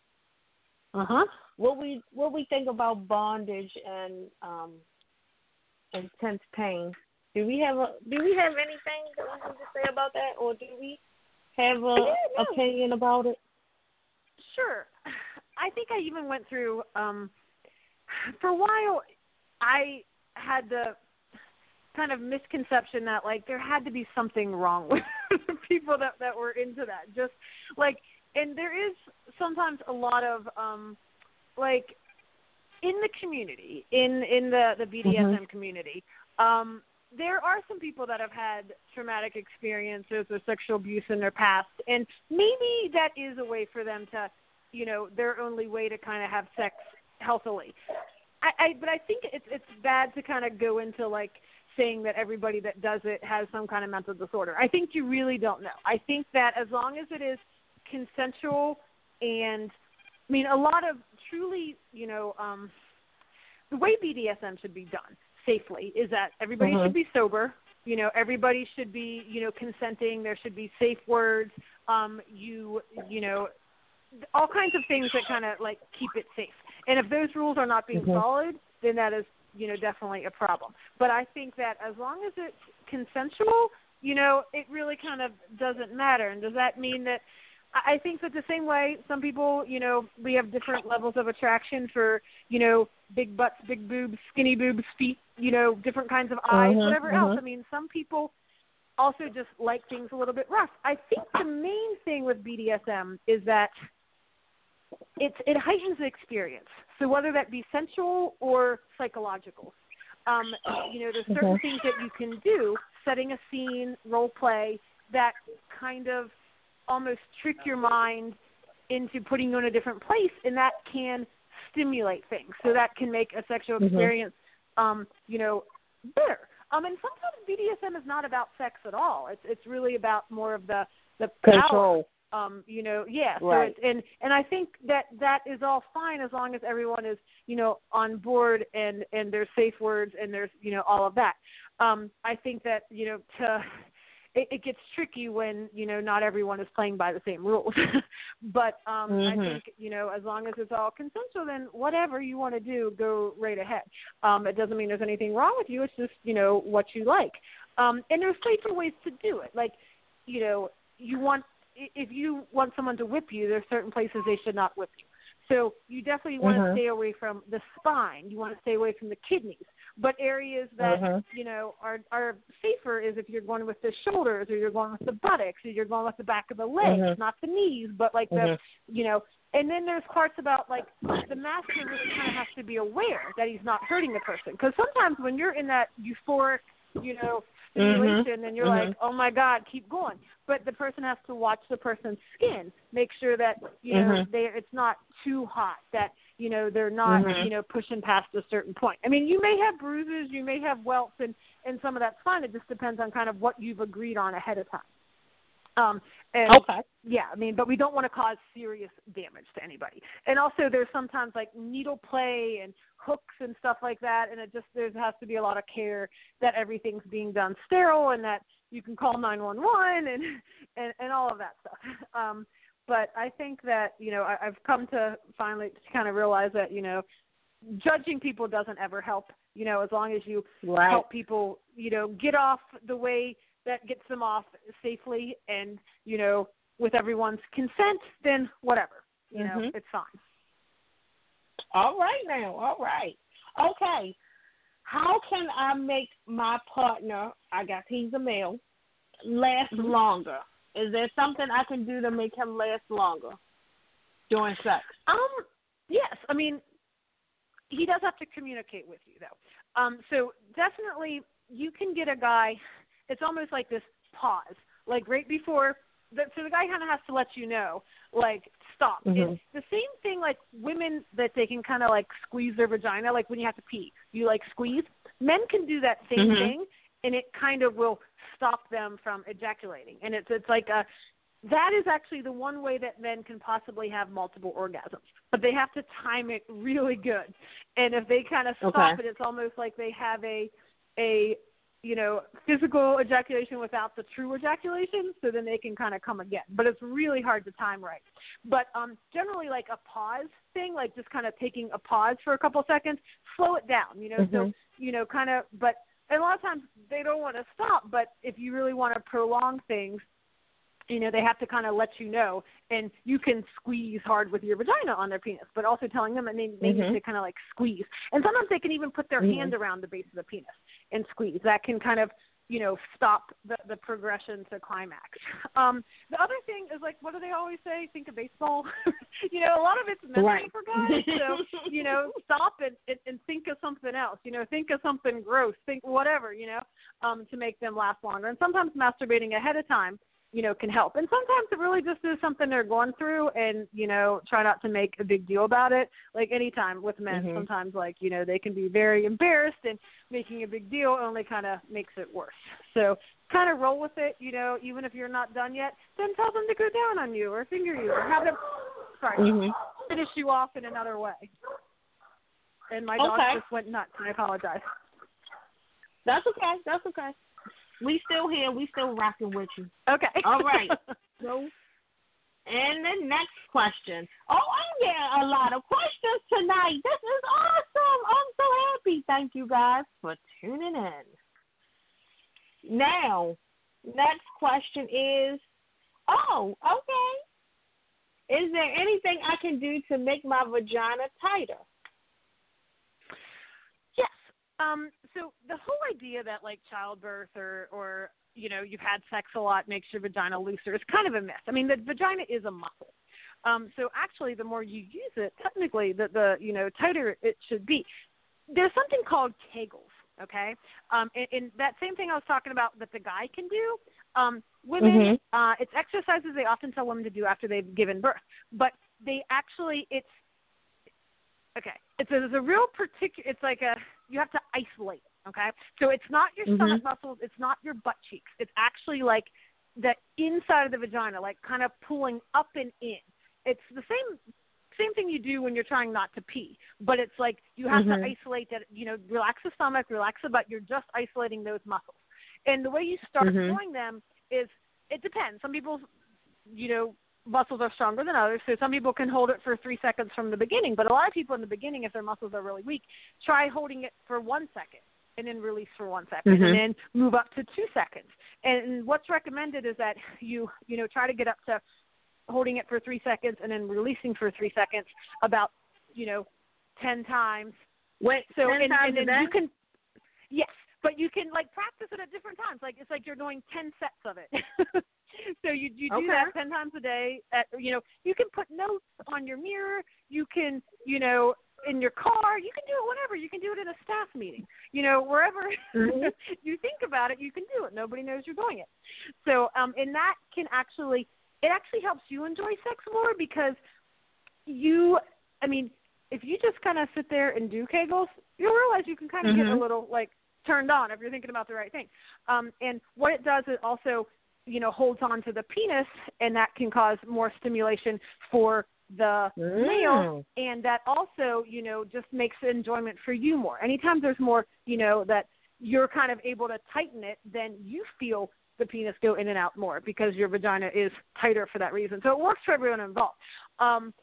uh-huh what we what we think about bondage and um intense pain. Do we have a do we have anything that we need to say about that or do we have a Yeah, no. opinion about it? Sure. I think I even went through um for a while I had the kind of misconception that like there had to be something wrong with (laughs) people that that were into that. Just like and there is sometimes a lot of um like in the community, in in the the BDSM community, um there are some people that have had traumatic experiences or sexual abuse in their past and maybe that is a way for them to you know their only way to kind of have sex healthily. I i but i think it's it's bad to kind of go into like saying that everybody that does it has some kind of mental disorder. I think you really don't know. I think that as long as it is consensual and i mean a lot of truly you know um the way bdsm should be done safely is that everybody Mhm. should be sober you know everybody should be you know consenting there should be safe words um you you know all kinds of things that kind of like keep it safe and if those rules are not being Mhm. followed then that is you know definitely a problem but i think that as long as it's consensual you know it really kind of doesn't matter and does that mean that I think that the same way some people, you know, we have different levels of attraction for, you know, big butts, big boobs, skinny boobs, feet, you know, different kinds of eyes, Mhm, whatever else. mhm. I mean, some people also just like things a little bit rough. I think the main thing with BDSM is that it it heightens the experience. So whether that be sensual or psychological, um, you know, there's certain Mhm. things that you can do, setting a scene, role play, that kind of almost trick your mind into putting you in a different place, and that can stimulate things. So that can make a sexual Mhm. experience, um, you know, better. Um, and sometimes BDSM is not about sex at all. It's it's really about more of the the power Control. um you know yeah so Right. it's, and and i think that that is all fine as long as everyone is you know on board and and there's safe words and there's you know all of that um i think that you know to it, it gets tricky when you know not everyone is playing by the same rules (laughs) but um i Mhm. think you know as long as it's all consensual then whatever you want to do go right ahead um it doesn't mean there's anything wrong with you it's just you know what you like um and there's safer ways to do it like you know you want if you want someone to whip you, there's certain places they should not whip you. So you definitely want to Mhm. stay away from the spine. You want to stay away from the kidneys. But areas that Mhm. you know are are safer is if you're going with the shoulders or you're going with the buttocks or you're going with the back of the legs, Mhm. not the knees, but like Mhm. the you know. And then there's parts about like the master really kind of has to be aware that he's not hurting the person because sometimes when you're in that euphoric you know, Mhm. and you're Mhm. like, oh my god, keep going. But the person has to watch the person's skin, make sure that you know Mhm. they it's not too hot, that you know they're not Mhm. you know pushing past a certain point. I mean, you may have bruises, you may have welts, and and some of that's fine. It just depends on kind of what you've agreed on ahead of time. Um, and Okay. yeah, I mean, but we don't want to cause serious damage to anybody. And also, there's sometimes like needle play and hooks and stuff like that, and it just there has to be a lot of care that everything's being done sterile and that you can call 911 and and and all of that stuff. Um, but I think that you know I, I've come to finally kind of realize that you know judging people doesn't ever help. You know, as long as you Right. help people, you know, get off the way that gets them off safely and, you know, with everyone's consent, then whatever. You know, Mhm. it's fine. All right now. All right. Okay. How can I make my partner, I guess he's a male, last Mhm. longer? Is there something I can do to make him last longer during sex? Um, yes. I mean, he does have to communicate with you though. Um, so definitely you can get a guy. It's almost like this pause, like right before. The, so the guy kind of has to let you know, like stop. Mhm. It's the same thing like women that they can kind of like squeeze their vagina, like when you have to pee, you like squeeze. Men can do that same Mhm. thing, and it kind of will stop them from ejaculating. And it's it's like a that is actually the one way that men can possibly have multiple orgasms. But they have to time it really good. And if they kind of stop Okay. it, it's almost like they have a a you know physical ejaculation without the true ejaculation. So then they can kind of come again. But it's really hard to time right. But um, generally, like a pause thing, like just kind of taking a pause for a couple seconds, slow it down. You know, so Mhm. you know, kind of. But and a lot of times they don't want to stop. But if you really want to prolong things, you know, they have to kind of let you know, and you can squeeze hard with your vagina on their penis, but also telling them that they, they need Mhm. to kind of like squeeze. And sometimes they can even put their Mhm. hand around the base of the penis and squeeze. That can kind of, you know, stop the the progression to climax. (laughs) Um, the other thing is like, what do they always say? Think of baseball. (laughs) you know, a lot of it's mental Right. for guys. So (laughs) you know, stop and, and and think of something else. You know, think of something gross. Think whatever. You know, um, to make them last longer. And sometimes masturbating ahead of time you know, can help. And sometimes it really just is something they're going through and, you know, try not to make a big deal about it. Like anytime with men, Mhm. sometimes like, you know, they can be very embarrassed and making a big deal only kind of makes it worse. So kind of roll with it, you know, even if you're not done yet, then tell them to go down on you or finger you or have them, sorry, Mhm. finish you off in another way. And my dog just went nuts. and I apologize. That's okay. That's okay. We still here. We still rocking with you. Okay. All right. (laughs) So, and the next question. Oh, I'm getting a lot of questions tonight. This is awesome. I'm so happy. Thank you guys for tuning in. Now, next question is Oh, okay. Is there anything I can do to make my vagina tighter? Yes. Um, so the whole idea that like childbirth or or you know you've had sex a lot makes your vagina looser is kind of a myth. I mean, the vagina is a muscle. Um, so actually, the more you use it, technically, the the you know tighter it should be. There's something called Kegels. Okay, um, and, and that same thing I was talking about that the guy can do. Um, women, Mhm. uh, it's exercises they often tell women to do after they've given birth, but they actually it's okay. It's a, it's a real particular. It's like a you have to isolate. Okay, so it's not your Mhm. stomach muscles. It's not your butt cheeks. It's actually like the inside of the vagina, like kind of pulling up and in. It's the same same thing you do when you're trying not to pee, but it's like you have Mhm. to isolate that. You know, relax the stomach, relax the butt. You're just isolating those muscles. And the way you start Mhm. doing them is it depends. Some people you know muscles are stronger than others, so some people can hold it for three seconds from the beginning. But a lot of people in the beginning, if their muscles are really weak, try holding it for one second and then release for one second, Mhm. and then move up to two seconds. And what's recommended is that you you know try to get up to holding it for three seconds and then releasing for three seconds about you know ten times Wait, so 10 and, times and then you can yes, but you can like practice it at different times. Like it's like you're doing ten sets of it. (laughs) (laughs) so you you do Okay. that ten times a day. At you know you can put notes on your mirror. You can you know in your car. You can do it whenever. You can do it in a staff meeting. You know, wherever Mhm. (laughs) you think about it, you can do it. Nobody knows you're doing it. So, um, and that can actually, it actually helps you enjoy sex more because you, I mean, if you just kind of sit there and do Kegels, you'll realize you can kind of get a Mhm. little like turned on if you're thinking about the right thing. Um, and what it does is also, you know, holds on to the penis, and that can cause more stimulation for the male, Mm. and that also, you know, just makes enjoyment for you more. Anytime there's more, you know, that you're kind of able to tighten it, then you feel the penis go in and out more because your vagina is tighter for that reason. So it works for everyone involved. Um,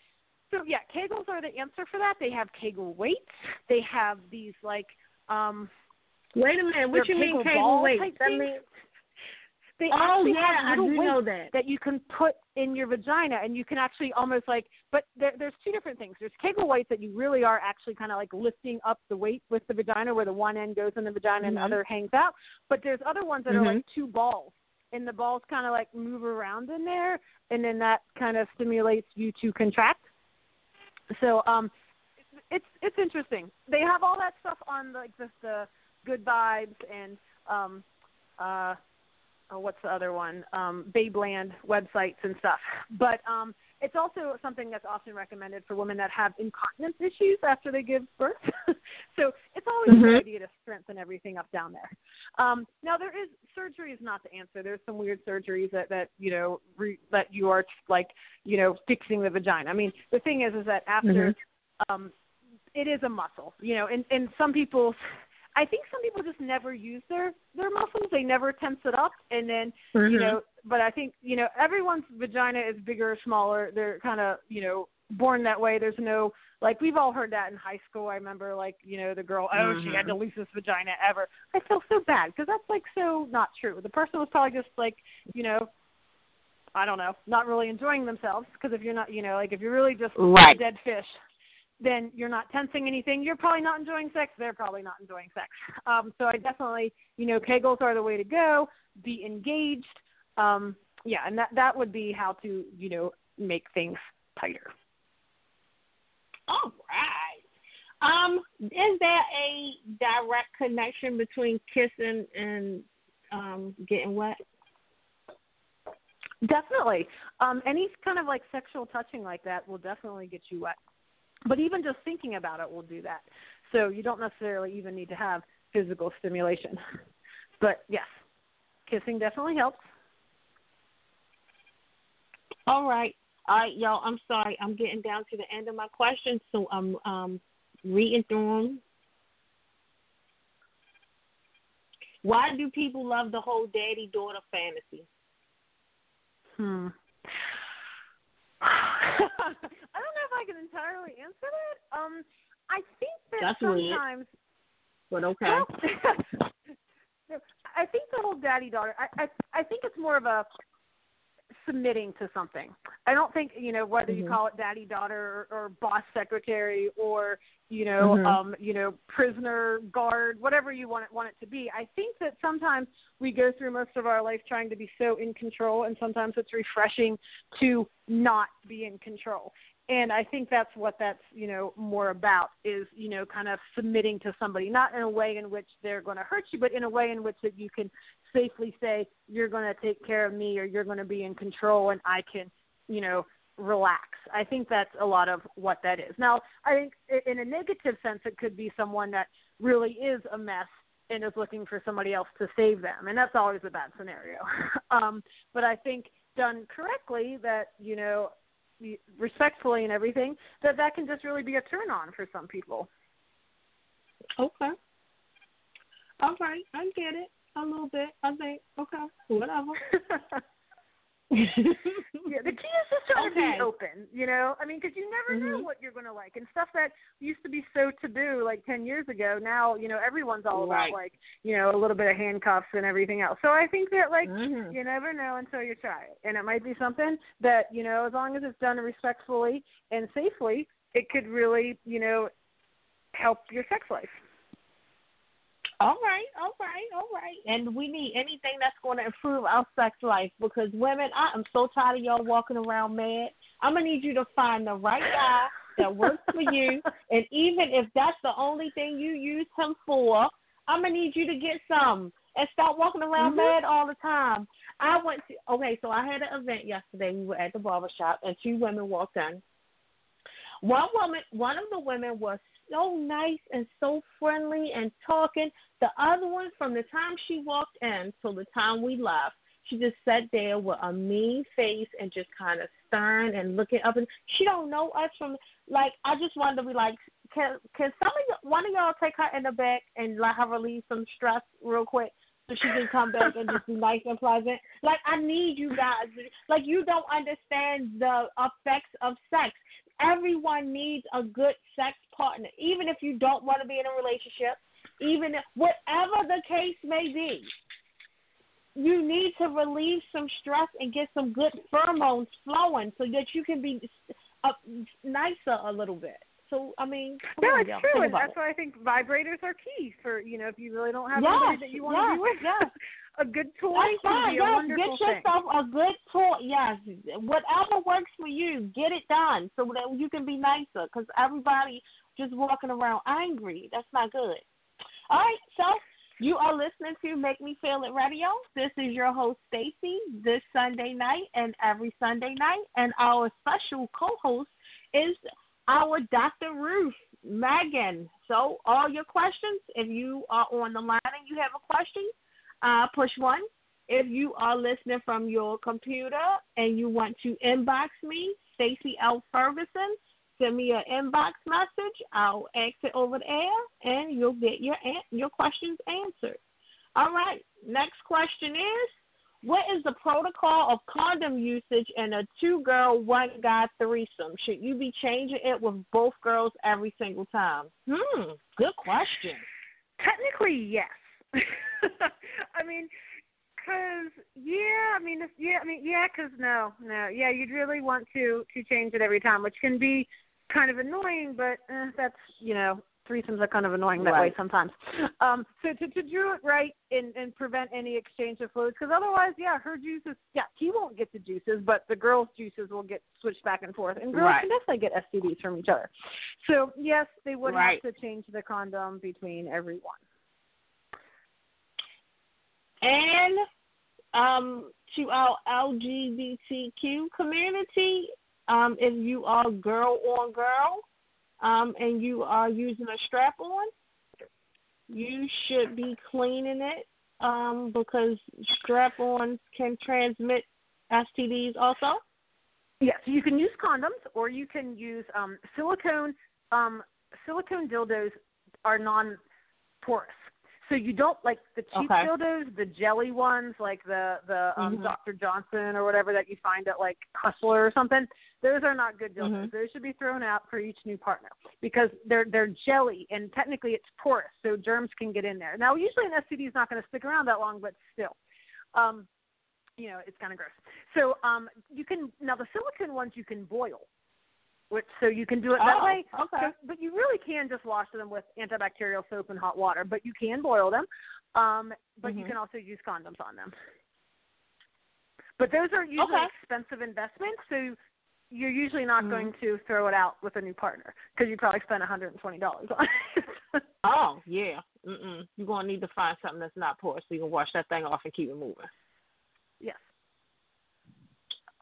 so yeah, Kegels are the answer for that. They have Kegel weights. They have these like um Wait a minute. What you mean Kegel cable ball weight? type That means they Oh actually yeah, have I little do weights know that. that you can put in your vagina and you can actually almost like but there, there's two different things there's kegel weights that you really are actually kind of like lifting up the weight with the vagina where the one end goes in the vagina and the Mhm. other hangs out but there's other ones that are Mhm. like two balls and the balls kind of like move around in there and then that kind of stimulates you to contract so um it's it's interesting they have all that stuff on like the the good vibes and um uh oh, what's the other one? Um, Babeland websites and stuff. But um, it's also something that's often recommended for women that have incontinence issues after they give birth. (laughs) so it's always a Mhm. good idea to strengthen everything up down there. Um, now there is surgery is not the answer. There's some weird surgeries that that you know re, that you are like you know fixing the vagina. I mean the thing is is that after um, it is a muscle, you know, and and some people I think some people just never use their their muscles. They never tense it up, and then you Mhm. know. But I think you know everyone's vagina is bigger or smaller. They're kind of you know born that way. There's no like we've all heard that in high school. I remember like you know the girl oh she had the loosest vagina ever. I feel so bad because that's like so not true. The person was probably just like you know I don't know not really enjoying themselves because if you're not you know like if you're really just Right. a dead fish then you're not tensing anything. You're probably not enjoying sex. They're probably not enjoying sex. Um, so I definitely, you know, Kegels are the way to go. Be engaged. Um, yeah, and that that would be how to, you know, make things tighter. All right. Um, is there a direct connection between kissing and um getting wet? Definitely. Um, any kind of like sexual touching like that will definitely get you wet. But even just thinking about it will do that. So you don't necessarily even need to have physical stimulation. (laughs) But yes, kissing definitely helps. All right. All right, y'all. I'm sorry. I'm getting down to the end of my questions, so I'm um reading through them. Why do people love the whole daddy daughter fantasy? Hmm. (laughs) (laughs) can entirely answer that. Um, I think that That's weird. sometimes. But okay. Well, (laughs) I think the whole daddy daughter. I, I I think it's more of a submitting to something. I don't think you know whether you Mhm. call it daddy daughter or, or boss secretary or you know Mhm. um you know prisoner guard whatever you want it want it to be. I think that sometimes we go through most of our life trying to be so in control and sometimes it's refreshing to not be in control. And I think that's what that's, you know, more about is, you know, kind of submitting to somebody, not in a way in which they're going to hurt you, but in a way in which that you can safely say you're going to take care of me or you're going to be in control and I can, you know, relax. I think that's a lot of what that is. Now, I think in a negative sense, it could be someone that really is a mess and is looking for somebody else to save them, and that's always a bad scenario. (laughs) um, but I think done correctly, that you know, respectfully and everything, that that can just really be a turn on for some people. Okay. All right, I get it a little bit. I think okay, whatever. (laughs) yeah, the key is just trying to be open, you know. I mean, because you never know Mhm. what you're going to like, and stuff that used to be so taboo like ten years ago. Now, you know, everyone's all Right. about like, you know, a little bit of handcuffs and everything else. So I think that like Mhm. you never know until you try it, and it might be something that you know, as long as it's done respectfully and safely, it could really, you know, help your sex life. All right, all right, all right. And we need anything that's going to improve our sex life because women, I am so tired of y'all walking around mad. I'm gonna need you to find the right guy that works for you. (laughs) And even if that's the only thing you use him for, I'm gonna need you to get some and stop walking around Mhm. mad all the time. I went to okay, so I had an event yesterday. We were at the barber shop and two women walked in. One woman one of the women was so nice and so friendly and talking. The other one from the time she walked in till the time we left, she just sat there with a mean face and just kind of stern and looking up and she don't know us from like I just wanted to be like can can some of y- one of y'all take her in the back and let her relieve some stress real quick so she can come back and just be nice and pleasant. Like I need you guys. Like you don't understand the effects of sex. Everyone needs a good sex partner, even if you don't want to be in a relationship, even if whatever the case may be. You need to relieve some stress and get some good pheromones flowing so that you can be nicer a little bit. So I mean, No, on, it's y'all. true, and that's it. why I think vibrators are key for you know if you really don't have Yes, anybody that you want to be with. yes, (laughs) a good toy That's can fine. Yes, get thing. yourself a good toy. Yes, whatever works for you, get it done so that you can be nicer. Because everybody just walking around angry. That's not good. All right, so you are listening to Make Me Feel It Radio. This is your host Stacy. This Sunday night and every Sunday night, and our special co-host is our Dr. Ruth Megan. So all your questions, if you are on the line and you have a question, uh, push one. If you are listening from your computer and you want to inbox me, Stacy L. Ferguson, send me an inbox message. I'll ask it over the air, and you'll get your your questions answered. All right. Next question is, what is the protocol of condom usage in a two girl, one guy threesome? Should you be changing it with both girls every single time? Hmm. Good question. Technically, yes. (laughs) I mean, cause yeah, I mean, yeah, I mean, yeah, cause no, no, yeah, you'd really want to to change it every time, which can be kind of annoying, but eh, that's you know, threesomes are kind of annoying that way sometimes. Um, so to to do it right and and prevent any exchange of fluids, because otherwise, yeah, her juices, yeah, he won't get the juices, but the girl's juices will get switched back and forth, and girls Right. can definitely get STDs from each other. So yes, they would Right. have to change the condom between everyone. And um, to our LGBTQ community, um, if you are girl on girl um, and you are using a strap on, you should be cleaning it um, because strap ons can transmit STDs also. Yes, you can use condoms or you can use um, silicone. Um, silicone dildos are non-porous, so you don't like the cheap Okay. dildos, the jelly ones, like the the um, Mhm. Dr. Johnson or whatever that you find at like Hustler or something. Those are not good dildos. Mhm. Those should be thrown out for each new partner because they're they're jelly and technically it's porous, so germs can get in there. Now, usually an STD is not going to stick around that long, but still. Um, you know, it's kind of gross. So um, you can now the silicone ones you can boil, which so you can do it that Oh, way. okay. So, but you really can just wash them with antibacterial soap and hot water. But you can boil them. Um, but you Mhm. can also use condoms on them. But those are usually Okay. expensive investments, so you're usually not Mhm. going to throw it out with a new partner because you probably spent $120 on it. (laughs) Oh, yeah. Mm-mm. You're going to need to find something that's not porous so you can wash that thing off and keep it moving. yes.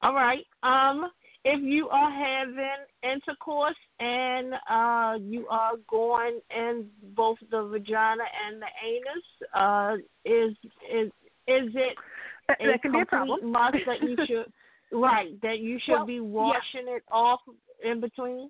All right. Um, if you are having intercourse and uh you are going in both the vagina and the anus, uh, is is is it That, a that can be a complete problem. must (laughs) that you should right that you should Well, be yeah. washing it off in between?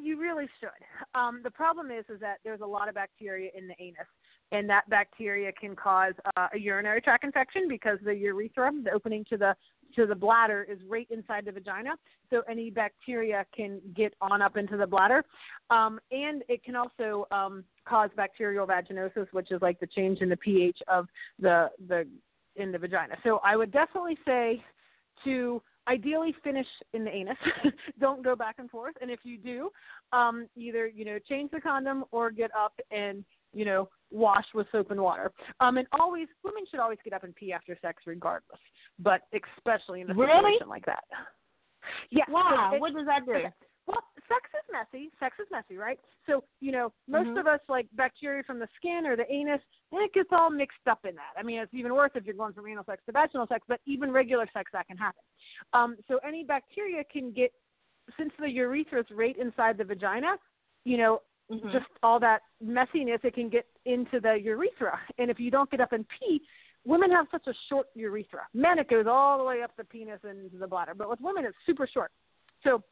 You really should. Um, the problem is, is that there's a lot of bacteria in the anus, and that bacteria can cause uh, a urinary tract infection because the urethra, the opening to the to the bladder, is right inside the vagina. So any bacteria can get on up into the bladder, um, and it can also um, cause bacterial vaginosis, which is like the change in the pH of the the in the vagina. So I would definitely say to ideally finish in the anus. (laughs) Don't go back and forth. And if you do, um, either you know change the condom or get up and you know wash with soap and water. Um, and always women should always get up and pee after sex regardless, but especially in a Really? situation like that. Yeah. So it- what does that do? Okay. Sex is messy. Sex is messy, right? So, you know, most Mhm. of us like bacteria from the skin or the anus, and it gets all mixed up in that. I mean, it's even worse if you're going from anal sex to vaginal sex, but even regular sex that can happen. Um, so any bacteria can get, since the urethra is right inside the vagina, you know, Mhm. just all that messiness, it can get into the urethra. And if you don't get up and pee, women have such a short urethra. Men, it goes all the way up the penis and into the bladder, but with women, it's super short. So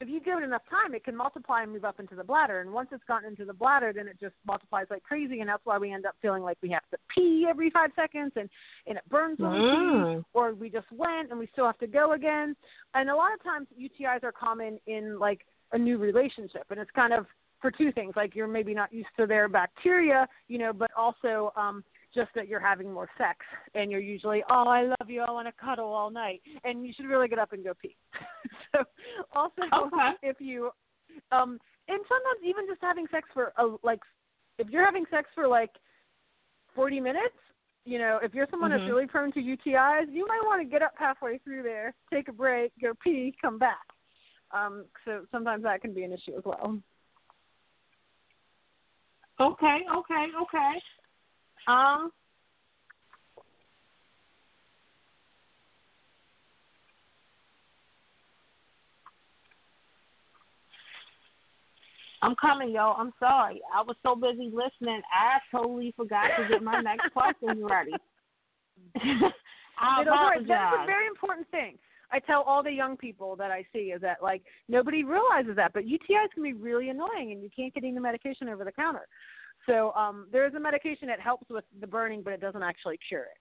if you give it enough time, it can multiply and move up into the bladder. And once it's gotten into the bladder, then it just multiplies like crazy, and that's why we end up feeling like we have to pee every five seconds, and and it burns when we Mm. pee, or we just went and we still have to go again. And a lot of times, UTIs are common in like a new relationship, and it's kind of for two things, like you're maybe not used to their bacteria, you know, but also um just that you're having more sex and you're usually, oh, I love you, I want to cuddle all night, and you should really get up and go pee. (laughs) so also, Okay. if you, um, and sometimes even just having sex for a, like, if you're having sex for like 40 minutes, you know, if you're someone Mhm. that's really prone to UTIs, you might want to get up halfway through there, take a break, go pee, come back. Um, so sometimes that can be an issue as well. Okay, okay, okay. Um. I'm coming, yo. I'm sorry. I was so busy listening, I totally forgot to get my next question ready. (laughs) I You know, right, apologize. That's a very important thing. I tell all the young people that I see is that like nobody realizes that, but UTIs can be really annoying, and you can't get any medication over the counter. So um, there is a medication that helps with the burning, but it doesn't actually cure it.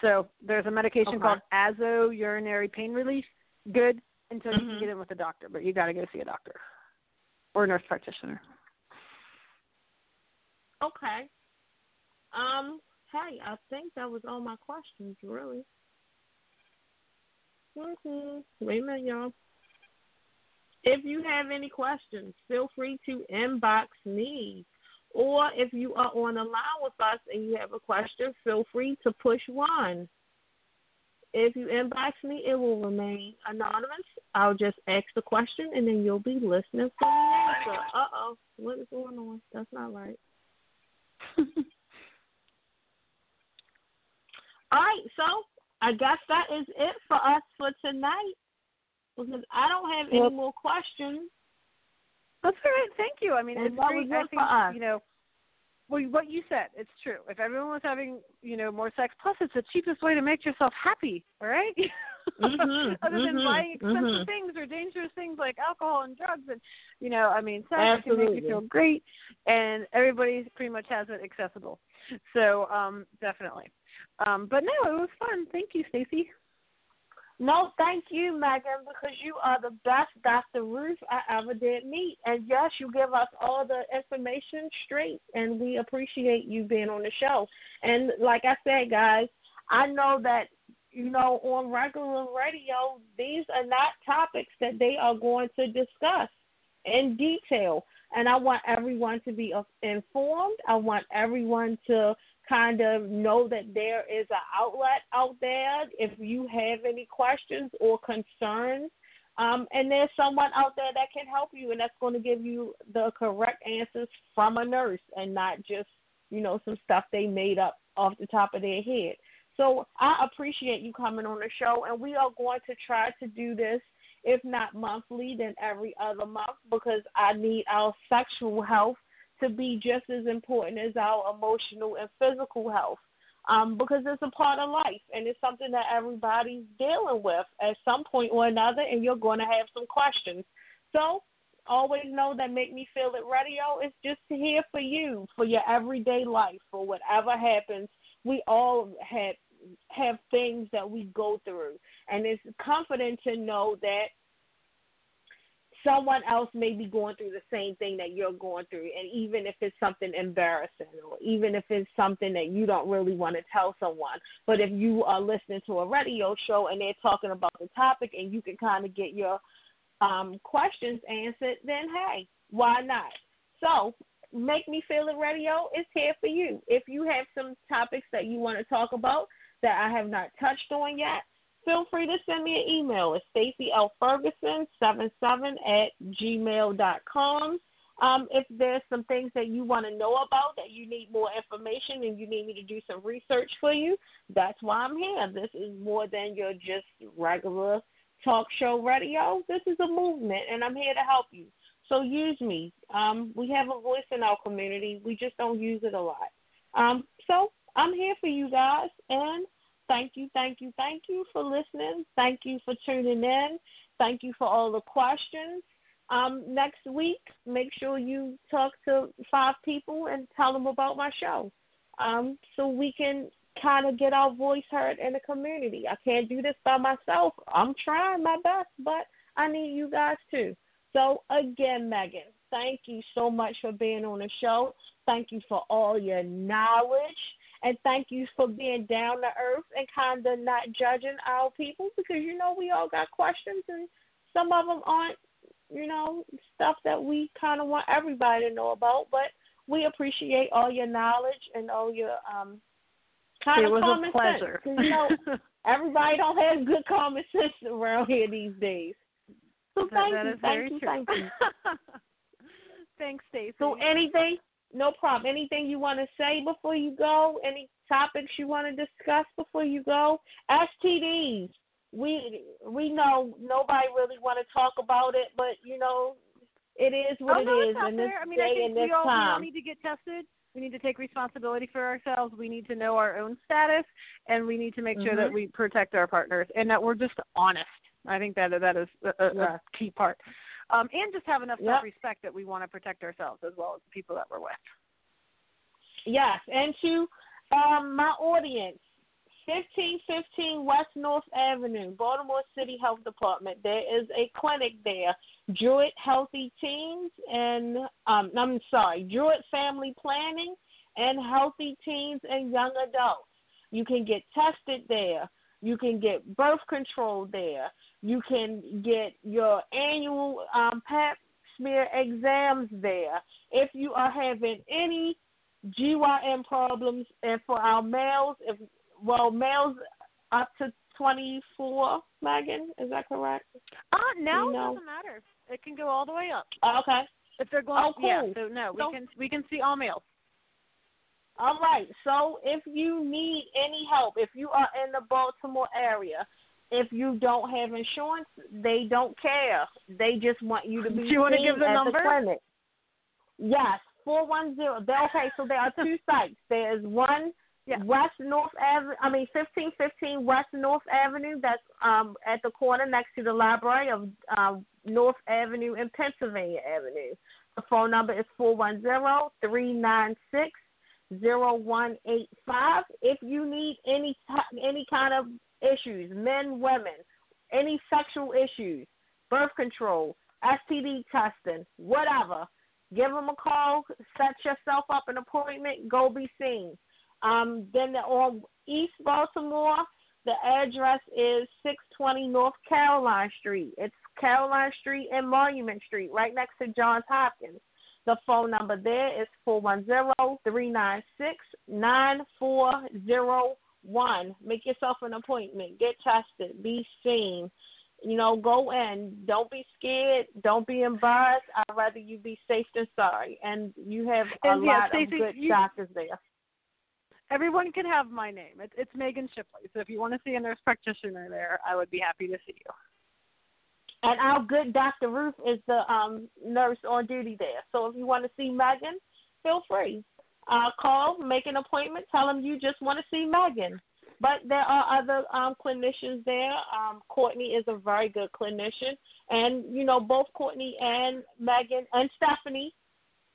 So there's a medication Okay. called Azo urinary pain relief. Good until you Mhm. can get in with a doctor, but you got to go see a doctor or a nurse practitioner. Okay. Um, hey, I think that was all my questions, really. Mm-hmm. Wait a minute, y'all. If you have any questions, feel free to inbox me. Or if you are on the line with us and you have a question, feel free to push one. If you inbox me, it will remain anonymous. I'll just ask the question and then you'll be listening for the answer. Uh oh, what is going on? That's not right. (laughs) All right, so I guess that is it for us for tonight. Because I don't have any more questions. That's all right. Thank you. I mean, And it's great. I think you know, well, what you said, it's true. If everyone was having, you know, more sex, plus it's the cheapest way to make yourself happy, all right? (laughs) Mhm, Other than mhm, buying expensive mhm. things or dangerous things like alcohol and drugs, and you know, I mean, sex can make you feel great, and everybody pretty much has it accessible. So, um, definitely. Um, but no, it was fun. Thank you, Stacy. No, thank you, Megan, because you are the best Dr. Ruth I ever did meet. And yes, you give us all the information straight, and we appreciate you being on the show. And like I said, guys, I know that, you know, on regular radio, these are not topics that they are going to discuss in detail. And I want everyone to be informed. I want everyone to kind of know that there is an outlet out there if you have any questions or concerns. Um, and there's someone out there that can help you, and that's going to give you the correct answers from a nurse and not just, you know, some stuff they made up off the top of their head. So I appreciate you coming on the show, and we are going to try to do this, if not monthly, then every other month, because I need our sexual health to be just as important as our emotional and physical health. Um, because it's a part of life and it's something that everybody's dealing with at some point or another, and you're going to have some questions. So, always know that Make Me Feel It Radio is just here for you, for your everyday life, for whatever happens. We all have have things that we go through, and it's comforting to know that someone else may be going through the same thing that you're going through and even if it's something embarrassing or even if it's something that you don't really want to tell someone. But if you are listening to a radio show and they're talking about the topic and you can kind of get your um questions answered then hey why not? So make me feel it radio is here for you. If you have some topics that you want to talk about that i have not touched on yet feel free to send me an email. It's Stacy L. Ferguson 77 at gmail dot com. Um, if there's some things that you want to know about, that you need more information and you need me to do some research for you, that's why I'm here. This is more than your just regular talk show radio. This is a movement, and I'm here to help you. So use me. Um, we have a voice in our community. We just don't use it a lot. Um, so I'm here for you guys, and thank you, thank you, thank you for listening. Thank you for tuning in. Thank you for all the questions. Um, next week, make sure you talk to five people and tell them about my show, um, so we can kind of get our voice heard in the community. I can't do this by myself. I'm trying my best, but I need you guys too. So again, Megan, thank you so much for being on the show. Thank you for all your knowledge. And thank you for being down to earth and kind of not judging our people because you know we all got questions and some of them aren't, you know, stuff that we kind of want everybody to know about. But we appreciate all your knowledge and all your um kind it of was common a pleasure. sense. 'Cause, You know, (laughs) everybody don't have good common sense around here these days. So thank that you, is thank very you, true. thank you. (laughs) Thanks, Stacy. So anything, no problem. Anything you want to say before you go? Any topics you want to discuss before you go? STDs. We we know nobody really want to talk about it, but you know it is what oh, it no, is in this. I mean, day I think and this we all, we all need to get tested. We need to take responsibility for ourselves. We need to know our own status, and we need to make sure that Mhm. we protect our partners and that we're just honest. I think that that is a, a, Yeah. a key part, um, and just have enough self-respect that we want to protect ourselves as well as the people that we're with. Yes, and to um, my audience, 1515 West North Avenue, Baltimore City Health Department. There is a clinic there, Druid Healthy Teens, and um, I'm sorry, Druid Family Planning and Healthy Teens and Young Adults. You can get tested there. You can get birth control there. You can get your annual um, pap smear exams there. If you are having any GYN problems, and for our males, if well, males up to 24, Megan, is that correct? Uh, now You it doesn't matter. It can go all the way up. Okay. If they're going, Oh, yeah. cool. So no, we So- can we can see all males. All right. So if you need any help, if you are in the Baltimore area, if you don't have insurance, they don't care. They just want you to be Do (laughs) you wanna seen give the at number? the clinic. Yes, four one zero. Okay, so there are two (laughs) sites. There's one Yeah. West North Avenue. I mean, fifteen fifteen West North Avenue. That's um at the corner next to the library of um, North Avenue and Pennsylvania Avenue. The phone number is four one zero three nine six zero one eight five. If you need any any kind of issues, men, women, any sexual issues, birth control, STD testing, whatever, give them a call. Set yourself up an appointment. Go be seen. Um, then they're on East Baltimore, the address is 620 North Caroline Street. It's Caroline Street and Monument Street, right next to Johns Hopkins. The phone number there is 410-396-9401. Make yourself an appointment. Get tested. Be seen. You know, go in. Don't be scared. Don't be embarrassed. I'd rather you be safe than sorry. And you have a And, yeah, lot Stacy, of good you- doctors there. Everyone can have my name. It's it's Megan Shipley. So if you want to see a nurse practitioner there, I would be happy to see you. And our good Dr. Ruth is the um, nurse on duty there. So if you want to see Megan, feel free. Uh, call, make an appointment, tell them you just want to see Megan. But there are other um, clinicians there. Um, Courtney is a very good clinician. And, you know, both Courtney and Megan and Stephanie,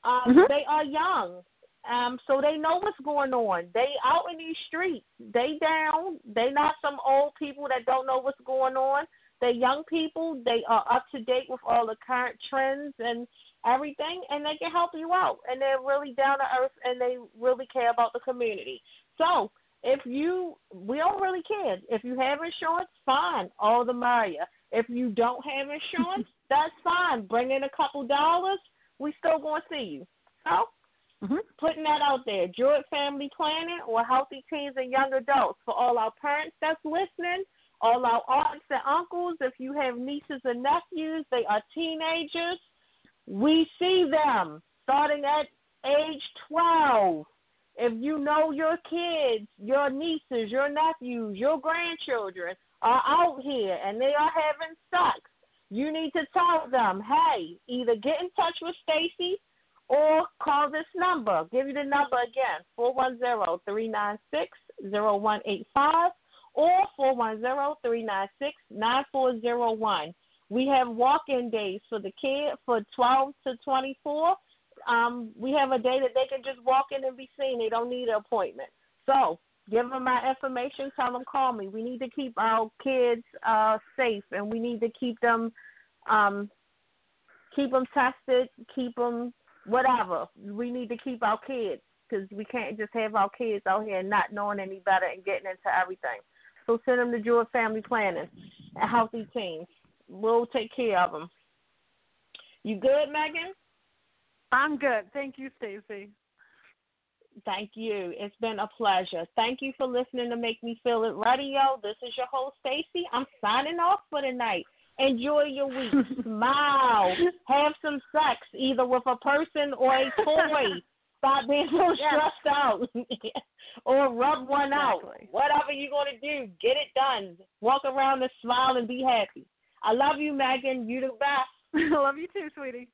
um, Mhm. they are young. Um, so they know what's going on. They out in these streets. They down. They not some old people that don't know what's going on. They're young people. They are up to date with all the current trends and everything, and they can help you out. And they're really down to earth, and they really care about the community. So if you, we don't really care. If you have insurance, fine, all the merrier. If you don't have insurance, (laughs) that's fine. Bring in a couple dollars. We still gonna see you. So Mhm. putting that out there. Druid Family Planning or Healthy Teens and Young Adults for all our parents that's listening All our aunts and uncles, if you have nieces and nephews, they are teenagers. We see them starting at age 12. If you know your kids, your nieces, your nephews, your grandchildren are out here and they are having sex, you need to tell them, hey, either get in touch with Stacy or call this number. give you the number again, 410-396-0185 or 410-396-9401. We have walk-in days for the kid for 12 to 24. Um, we have a day that they can just walk in and be seen. They don't need an appointment. So give them my information. Tell them call me. We need to keep our kids uh, safe, and we need to keep them um, keep them tested, keep them whatever. We need to keep our kids because we can't just have our kids out here not knowing any better and getting into everything. So send them to Druid Family Planning and Healthy Teens. We'll take care of them. You good, Megan? I'm good. Thank you, Stacy. Thank you. It's been a pleasure. Thank you for listening to Make Me Feel It Radio. This is your host, Stacy. I'm signing off for the night. Enjoy your week. (laughs) Smile. Have some sex, either with a person or a toy. (laughs) Stop being so stressed out. (laughs) or rub one exactly. out. Whatever you're going to do, get it done. Walk around and smile and be happy. I love you, Megan. You the best. I (laughs) love you too, sweetie.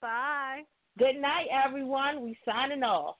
Bye. Good night, everyone. We signing off.